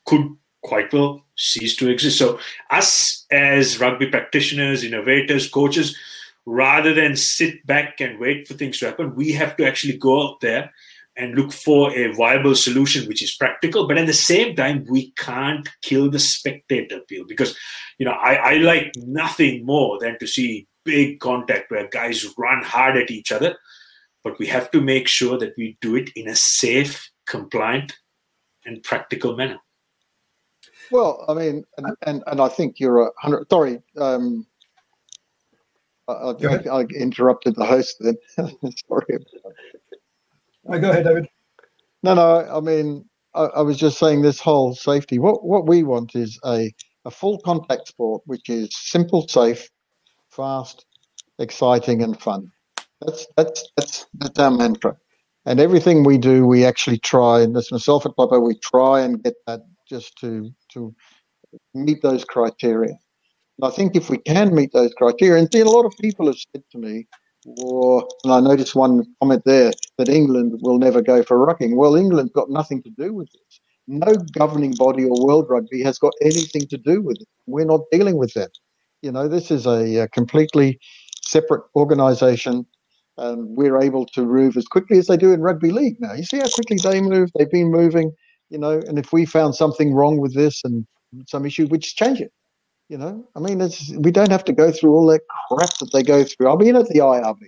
could quite well cease to exist. So, us as rugby practitioners, innovators, coaches, rather than sit back and wait for things to happen, we have to actually go out there and look for a viable solution which is practical. But at the same time, we can't kill the spectator appeal because, you know, I, I like nothing more than to see big contact where guys run hard at each other. But we have to make sure that we do it in a safe, compliant, and practical manner. Well, I mean, and, and, and I think you're a hundred. Sorry, um, I, I, I, interrupted the host then. sorry. No, go ahead, David. No, no. I mean, I, I, was just saying this whole safety. What what we want is a a full contact sport, which is simple, safe, fast, exciting, and fun. That's that's that's that's our mantra. And everything we do, we actually try. And this myself at Papa, we try and get that just to to meet those criteria. And I think if we can meet those criteria, and see, a lot of people have said to me, or and I noticed one comment there that England will never go for rucking. Well, England's got nothing to do with this. No governing body or World Rugby has got anything to do with it. We're not dealing with that. You know, this is a, a completely separate organisation, and we're able to move as quickly as they do in rugby league now. You see how quickly they move. They've been moving. You know, and if we found something wrong with this and some issue, we'd just change it. You know, I mean, we don't have to go through all that crap that they go through. I mean, at the IRB,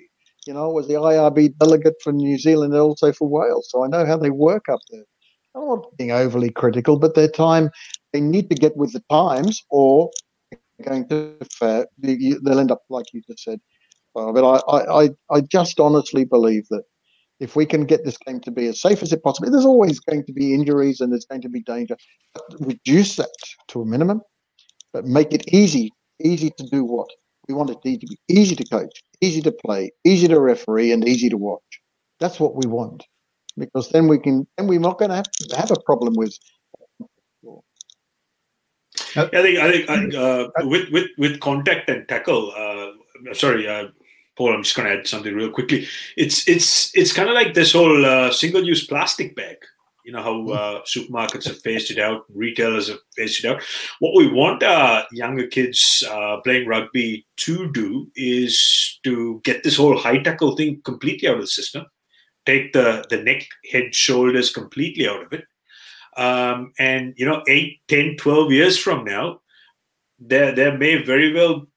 you know, I was the IRB delegate for New Zealand and also for Wales, so I know how they work up there. I'm not being overly critical, but their time, they need to get with the times, or going to uh, fair, they'll end up like you just said. Uh, but I, I, I just honestly believe that if we can get this game to be as safe as it possibly, there's always going to be injuries and there's going to be danger. Reduce that to a minimum but make it easy, easy to do what? We want it to be easy to coach, easy to play, easy to referee, and easy to watch. That's what we want, because then we can, and we're not going to have, to have a problem with. I think, I think uh, with with with contact and tackle. Uh, sorry, uh, Paul. I'm just going to add something real quickly. It's it's it's kind of like this whole uh, single-use plastic bag. You know how hmm. uh, supermarkets have phased it out, retailers have phased it out. What we want our younger kids uh, playing rugby to do is to get this whole high tackle thing completely out of the system, take the the neck, head, shoulders completely out of it, um, and you know, 8, 10, 12 years from now, there there may very well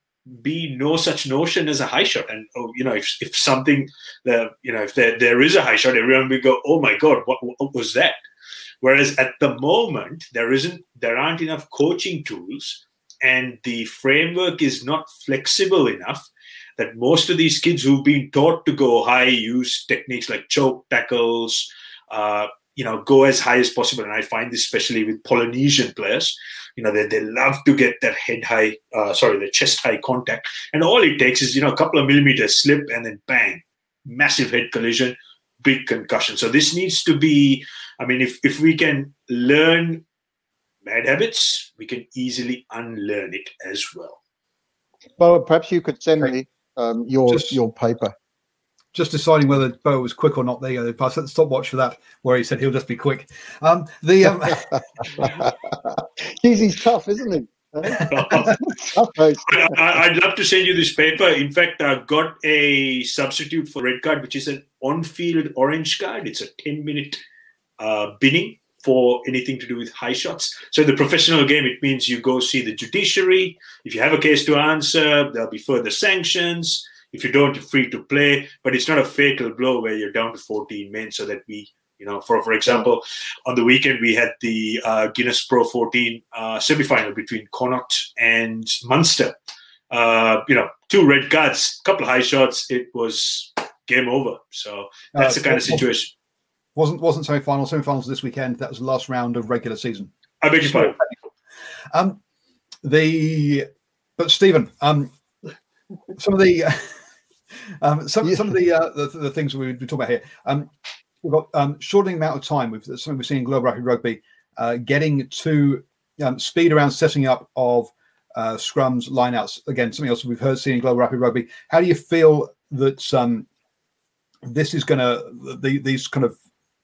be no such notion as a high shot. And oh, you know, if, if something that you know, if there, there is a high shot, everyone will go, "Oh my god, what, what was that?" Whereas at the moment, there isn't, there aren't enough coaching tools, and the framework is not flexible enough that most of these kids who've been taught to go high use techniques like choke tackles, uh, you know, go as high as possible. And I find this especially with Polynesian players you know, they, they love to get that head high, uh, sorry, the chest high contact. And all it takes is, you know, a couple of millimeters slip and then bang, massive head collision, big concussion. So this needs to be, I mean, if, if we can learn bad habits, we can easily unlearn it as well. Well, perhaps you could send me um, your Just, your paper just deciding whether Bo was quick or not. There you go. I set the stopwatch for that, where he said he'll just be quick. Um, the um... he's tough, isn't he? I'd love to send you this paper. In fact, I've got a substitute for red card, which is an on-field orange card. It's a 10-minute uh, binning for anything to do with high shots. So in the professional game, it means you go see the judiciary. If you have a case to answer, there'll be further sanctions. If you don't, you're free to play, but it's not a fatal blow where you're down to 14 men so that we you know, for for example, on the weekend we had the uh, Guinness Pro 14 uh, semi-final between Connacht and Munster. Uh, you know, two red cards, couple of high shots. It was game over. So that's the kind of situation. Wasn't wasn't semi-final. Semi-finals this weekend. That was the last round of regular season. I beg your pardon. Um, the but Stephen, um, some of the um, some yeah. some of the, uh, the, the things we we talk about here. Um, we've got um, shortening amount of time with something we've seen in global rapid rugby, uh, getting to um, speed around setting up of uh, scrums, lineouts. Again, something else we've heard seen in global rapid rugby. How do you feel that um, this is going to the, these kind of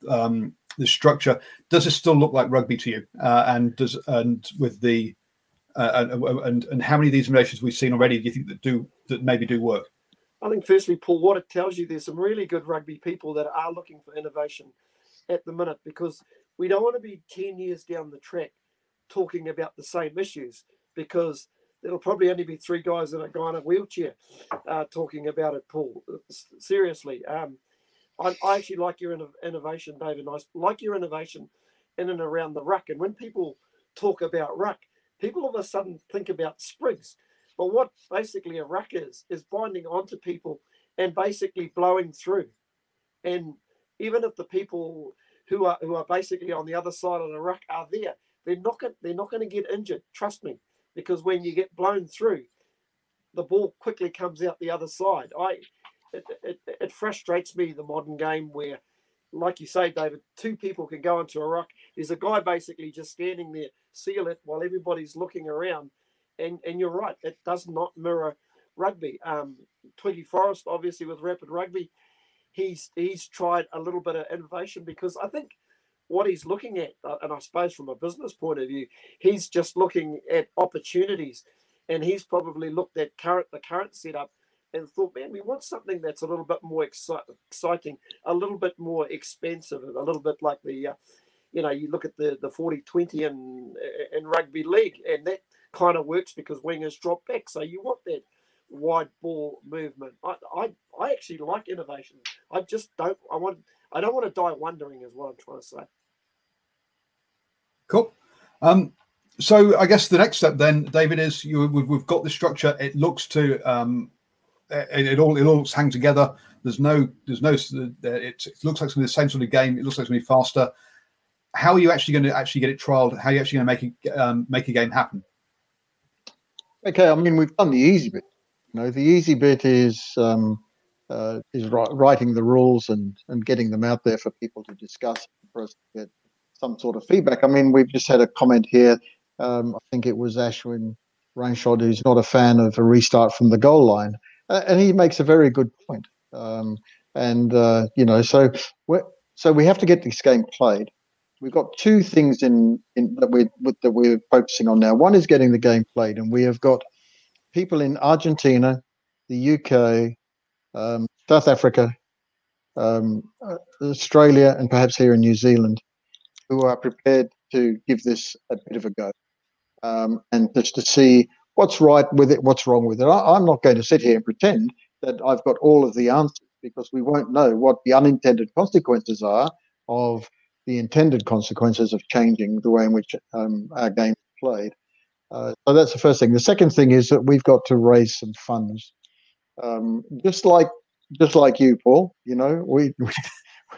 um, the structure? Does it still look like rugby to you? Uh, and does and with the uh, and, and how many of these innovations we've seen already do you think that do that maybe do work? I think firstly, Paul, what it tells you, there's some really good rugby people that are looking for innovation at the minute because we don't want to be 10 years down the track talking about the same issues because it'll probably only be three guys and a guy in a wheelchair uh, talking about it, Paul. Seriously. Um, I, I, actually like your innovation, David. I like your innovation in and around the ruck. And when people talk about ruck, people all of a sudden think about sprigs. But what basically a ruck is, is binding onto people and basically blowing through. And even if the people who are who are basically on the other side of the ruck are there, they're not going they're not going to get injured. Trust me, because when you get blown through, the ball quickly comes out the other side. I it, it, it frustrates me the modern game where, like you say, David, two people can go into a ruck. There's a guy basically just standing there, seal it while everybody's looking around, and and you're right, it does not mirror rugby. Um, Twiggy Forrest, obviously with Rapid Rugby, he's he's tried a little bit of innovation because I think what he's looking at, uh, and I suppose from a business point of view, he's just looking at opportunities, and he's probably looked at current the current setup and thought, man, we want something that's a little bit more exci- exciting, a little bit more expensive, a little bit like the, uh, you know, you look at the the 40-20 and in rugby league, and that kind of works because wingers drop back, so you want that wide ball movement. I, I, I actually like innovation. I just don't. I want. I don't want to die wondering. Is what I'm trying to say. Cool. Um, so I guess the next step then, David, is you. We've, we've got the structure. It looks to. Um, it, it all it all looks hang together. There's no. There's no. It, it looks like it's going to be the same sort of game. It looks like it's going to be faster. How are you actually going to actually get it trialed? How are you actually going to make it um, make a game happen? Okay, I mean we've done the easy bit. You know, the easy bit is um, uh, is writing the rules and and getting them out there for people to discuss for us to get some sort of feedback. I mean, we've just had a comment here. Um, I think it was Ashwin Rainshot who's not a fan of a restart from the goal line, uh, and he makes a very good point. Um, and uh, you know, so we so we have to get this game played. We've got two things in, in that we that we're focusing on now. One is getting the game played, and we have got people in Argentina, the UK, um, South Africa, um, Australia, and perhaps here in New Zealand, who are prepared to give this a bit of a go, um, and just to see what's right with it, what's wrong with it. I, I'm not going to sit here and pretend that I've got all of the answers because we won't know what the unintended consequences are of the intended consequences of changing the way in which um, our game is played. Uh, so that's the first thing. The second thing is that we've got to raise some funds, um, just like just like you, Paul. You know, we, we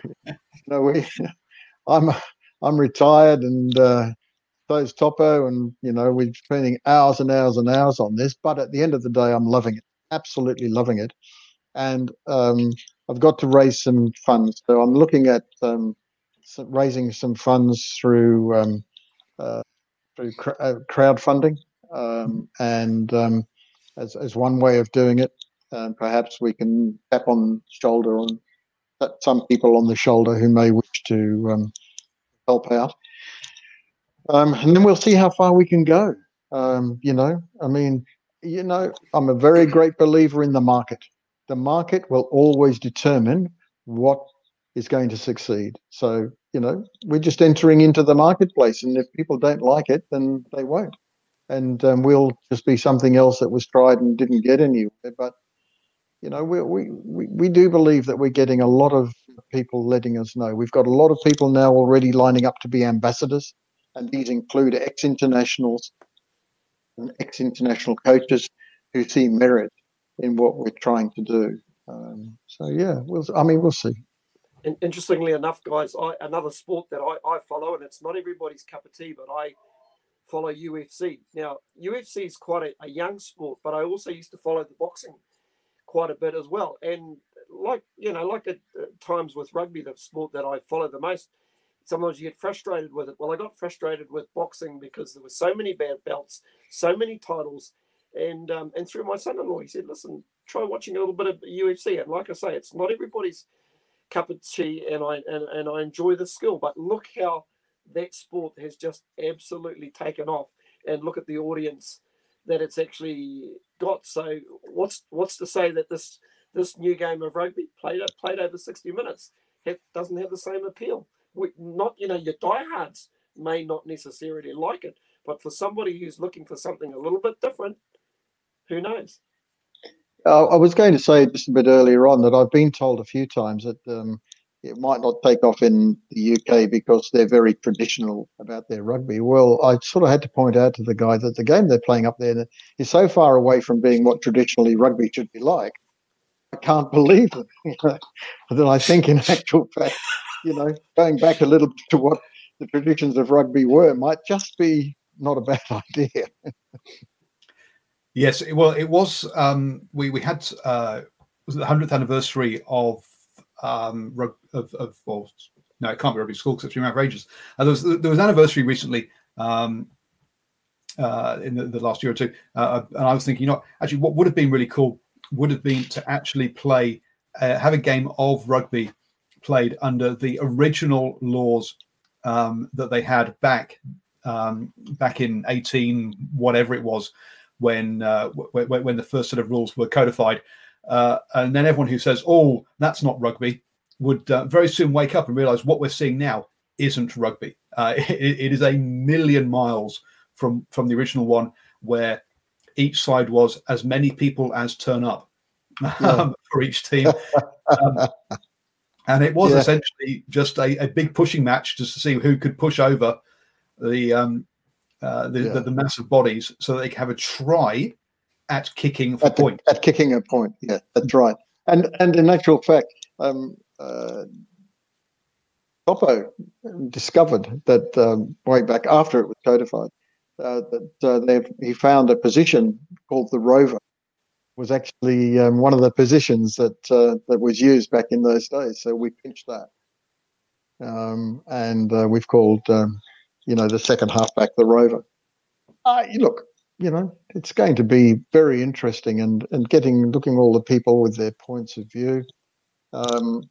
you know we. I'm I'm retired and uh, so's Topo, and you know we're spending hours and hours and hours on this. But at the end of the day, I'm loving it, absolutely loving it, and um, I've got to raise some funds. So I'm looking at um, raising some funds through um, uh, through cr- uh, crowdfunding, um, and um, as, as one way of doing it, um, perhaps we can tap on shoulder on some people on the shoulder who may wish to um, help out, um, and then we'll see how far we can go. Um, you know, I mean, you know, I'm a very great believer in the market. The market will always determine what is going to succeed. So you know, we're just entering into the marketplace, and if people don't like it, then they won't, and um, we'll just be something else that was tried and didn't get anywhere. But you know, we, we we do believe that we're getting a lot of people letting us know. We've got a lot of people now already lining up to be ambassadors, and these include ex-internationals and ex-international coaches who see merit in what we're trying to do. Um, so yeah, we'll. I mean, we'll see interestingly enough, guys, I, another sport that I, I follow, and it's not everybody's cup of tea, but I follow UFC. Now, UFC is quite a, a, young sport, but I also used to follow the boxing quite a bit as well. And like you know, like at, at times with rugby, the sport that I follow the most, sometimes you get frustrated with it. Well, I got frustrated with boxing because there were so many bad belts, so many titles, and um, and through my son-in-law, he said, "Listen, try watching a little bit of UFC." And like I say, it's not everybody's cup of tea and I and, and I enjoy the skill. But look how that sport has just absolutely taken off and look at the audience that it's actually got. So what's what's to say that this this new game of rugby played played over 60 minutes have, doesn't have the same appeal? We, not you know your diehards may not necessarily like it, but for somebody who's looking for something a little bit different, who knows? Uh, I was going to say just a bit earlier on that I've been told a few times that um, it might not take off in the UK because they're very traditional about their rugby. Well, I sort of had to point out to the guy that the game they're playing up there is so far away from being what traditionally rugby should be like. I can't believe it. that I think, in actual fact, you know, going back a little bit to what the traditions of rugby were might just be not a bad idea. Yes, well, it was. Um, we we had uh, was the hundredth anniversary of um, of, of well, no, it can't be rugby school because it's outrageous. Uh, there was there was an anniversary recently um, uh, in the, the, last year or two, uh, and I was thinking, you know, actually, what would have been really cool would have been to actually play, uh, have a game of rugby played under the original laws um, that they had back um, back in 18 whatever it was when uh, w- when the first set of rules were codified. Uh, and then everyone who says, "Oh, that's not rugby," would uh, very soon wake up and realize what we're seeing now isn't rugby. Uh, it, it is a million miles from from the original one, where each side was as many people as turn up um, for each team. Um, and it was yeah. essentially just a, a, big pushing match just to see who could push over the um, uh, the, yeah. the, the, massive bodies so that they can have a try at kicking for at point. The, at kicking a point, yeah, that's right. And and in actual fact, um, uh, Topo discovered that um, way back after it was codified uh, that uh, he found a position called the rover was actually um, one of the positions that uh, that was used back in those days. So we pinched that, um, and uh, we've called um, you know the second halfback the rover. Uh, look, you know it's going to be very interesting and and getting looking all the people with their points of view. Um,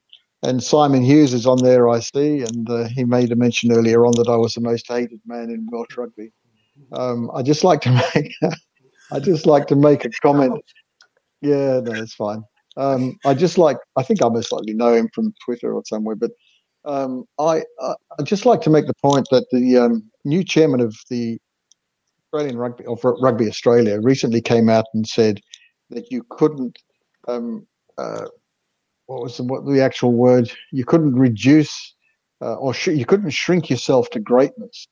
and Simon Hughes is on there, I see, and uh, he made a mention earlier on that I was the most hated man in Welsh rugby. Um, I just like to make, I just like to make a comment yeah, no, it's fine. Um, I just like, I think I most likely know him from Twitter or somewhere, but um, I, I just like to make the point that the um, new chairman of the Australian Rugby of Rugby Australia recently came out and said that you couldn't, um, uh, what was the, what the actual word? You couldn't reduce uh, or sh- you couldn't shrink yourself to greatness,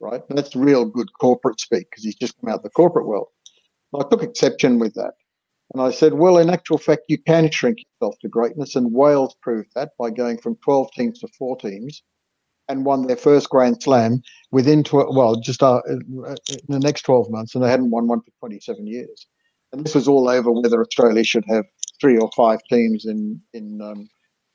right? that's real good corporate speak because he's just come out of the corporate world. I took exception with that. And I said, well, in actual fact, you can shrink yourself to greatness. And Wales proved that by going from 12 teams to four teams and won their first Grand Slam within, 12, well, just uh, in the next 12 months. And they hadn't won one for 27 years. And this was all over whether Australia should have three or five teams in, in, um,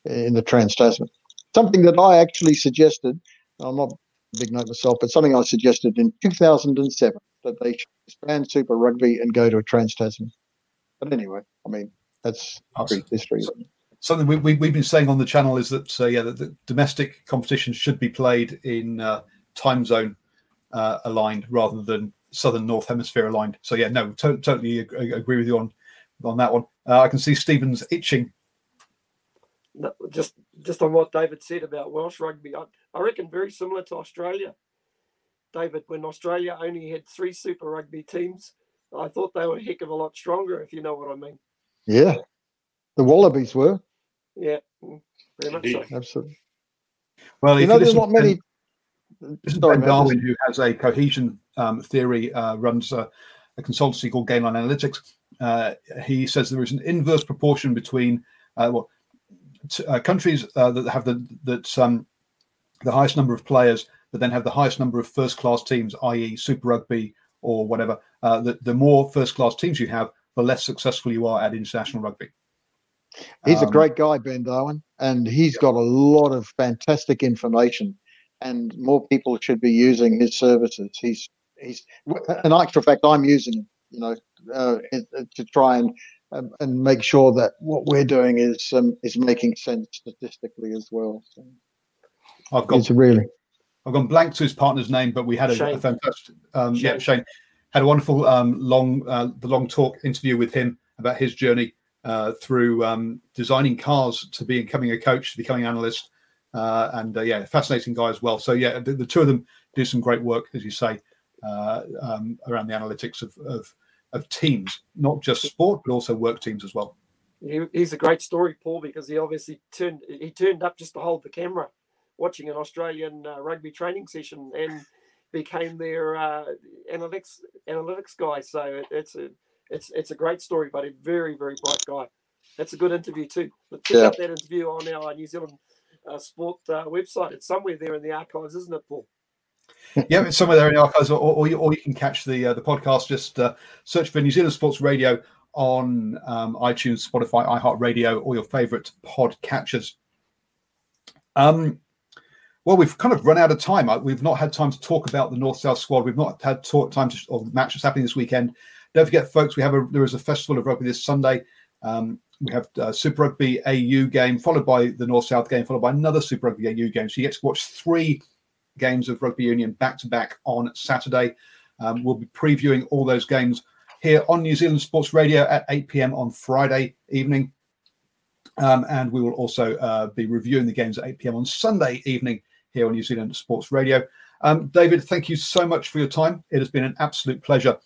in the Trans Tasman. Something that I actually suggested, I'm not a big note myself, but something I suggested in 2007 that they should expand Super Rugby and go to a Trans Tasman. But anyway, I mean, that's awesome. history. Something we, we, we've been saying on the channel is that, uh, yeah, that the domestic competition should be played in uh, time zone uh, aligned rather than southern north hemisphere aligned. So, yeah, no, to- totally agree, agree with you on on that one. Uh, I can see Stephen's itching. No, just just on what David said about Welsh rugby, I, I reckon very similar to Australia. David, when Australia only had three Super Rugby teams, I thought they were a heck of a lot stronger, if you know what I mean. Yeah, the Wallabies were. Yeah, mm, very much so. Absolutely. Well, you know, there's not many. This is Ben Darwin, who has a cohesion um, theory, uh, runs a, a, consultancy called Gain Line Analytics. Uh, he says there is an inverse proportion between uh, well, t- uh, countries uh, that have the that um, the highest number of players, but then have the highest number of first-class teams, i.e., Super Rugby or whatever, uh, the, the more first class teams you have, the less successful you are at international rugby. He's um, a great guy, Ben Darwin, and he's yeah. got a lot of fantastic information, and more people should be using his services. He's he's an actual fact, I'm using him, you know, uh, to try and um, and make sure that what we're doing is um, is making sense statistically as well. So I've got it's really I've gone blank to his partner's name, but we had a, a fantastic, um, Shane. yeah, Shane had a wonderful um, long, uh, the long talk interview with him about his journey uh, through um, designing cars to becoming a coach, to becoming an analyst, uh, and uh, yeah, fascinating guy as well. So yeah, the, the, two of them do some great work, as you say, uh, um, around the analytics of, of, of teams, not just sport, but also work teams as well. He, he's a great story, Paul, because he obviously turned he turned up just to hold the camera watching an Australian uh, rugby training session and became their uh, analytics analytics guy. So it, it's a it's it's a great story, but a very very bright guy. That's a good interview too. But check Yeah. out that interview on our New Zealand uh, Sport uh, website. It's somewhere there in the archives, isn't it, Paul? yeah, it's somewhere there in the archives, or, or, you, or you can catch the uh, the podcast. Just uh, search for New Zealand Sports Radio on um, iTunes, Spotify, iHeartRadio, or your favourite pod catchers. Um, well, we've kind of run out of time. We've not had time to talk about the North South squad. We've not had talk, time to of matches happening this weekend. Don't forget, folks, we have a there is a festival of rugby this Sunday. Um, we have uh, Super Rugby AU game followed by the North South game, followed by another Super Rugby AU game. So you get to watch three games of rugby union back to back on Saturday. Um, we'll be previewing all those games here on New Zealand Sports Radio at 8 p.m. on Friday evening. Um, and we will also uh, be reviewing the games at 8 p.m. on Sunday evening here on New Zealand Sports Radio. Um, David, thank you so much for your time. It has been an absolute pleasure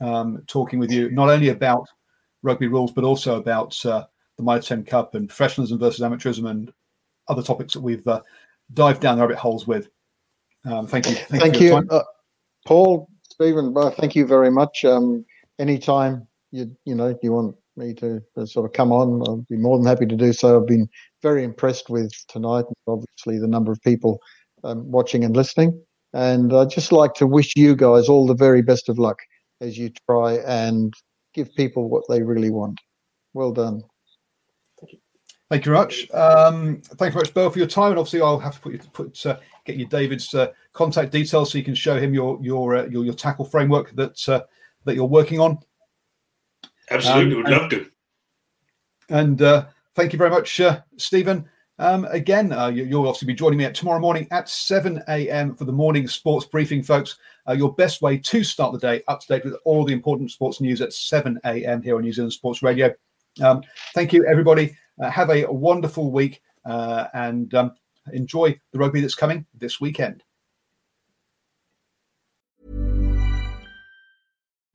um, talking with you, not only about rugby rules, but also about uh, the Mitre 10 Cup and professionalism versus amateurism and other topics that we've uh, dived down the rabbit holes with. Um, thank you. Thank, Thank you. for your you, time. uh, Paul, Stephen. Well, thank you very much. Um, anytime you you know you want me to, to sort of come on, I'll be more than happy to do so. I've been very impressed with tonight, and obviously the number of people um, watching and listening. And I'd just like to wish you guys all the very best of luck as you try and give people what they really want. Well done. Thank you Thank you very much. Um, thank you very much, Bill, for your time. And obviously, I'll have to put you put uh, get you David's uh, contact details so you can show him your your uh, your, your tackle framework that uh, that you're working on. Absolutely, Um, would love to. And uh, thank you very much, uh, Stephen. Um, again, uh, you, you'll obviously be joining me at tomorrow morning at 7 a.m. for the morning sports briefing, folks. Uh, your best way to start the day up to date with all the important sports news at 7 a.m. here on New Zealand Sports Radio. Um, thank you, everybody. Uh, have a wonderful week uh, and um, enjoy the rugby that's coming this weekend.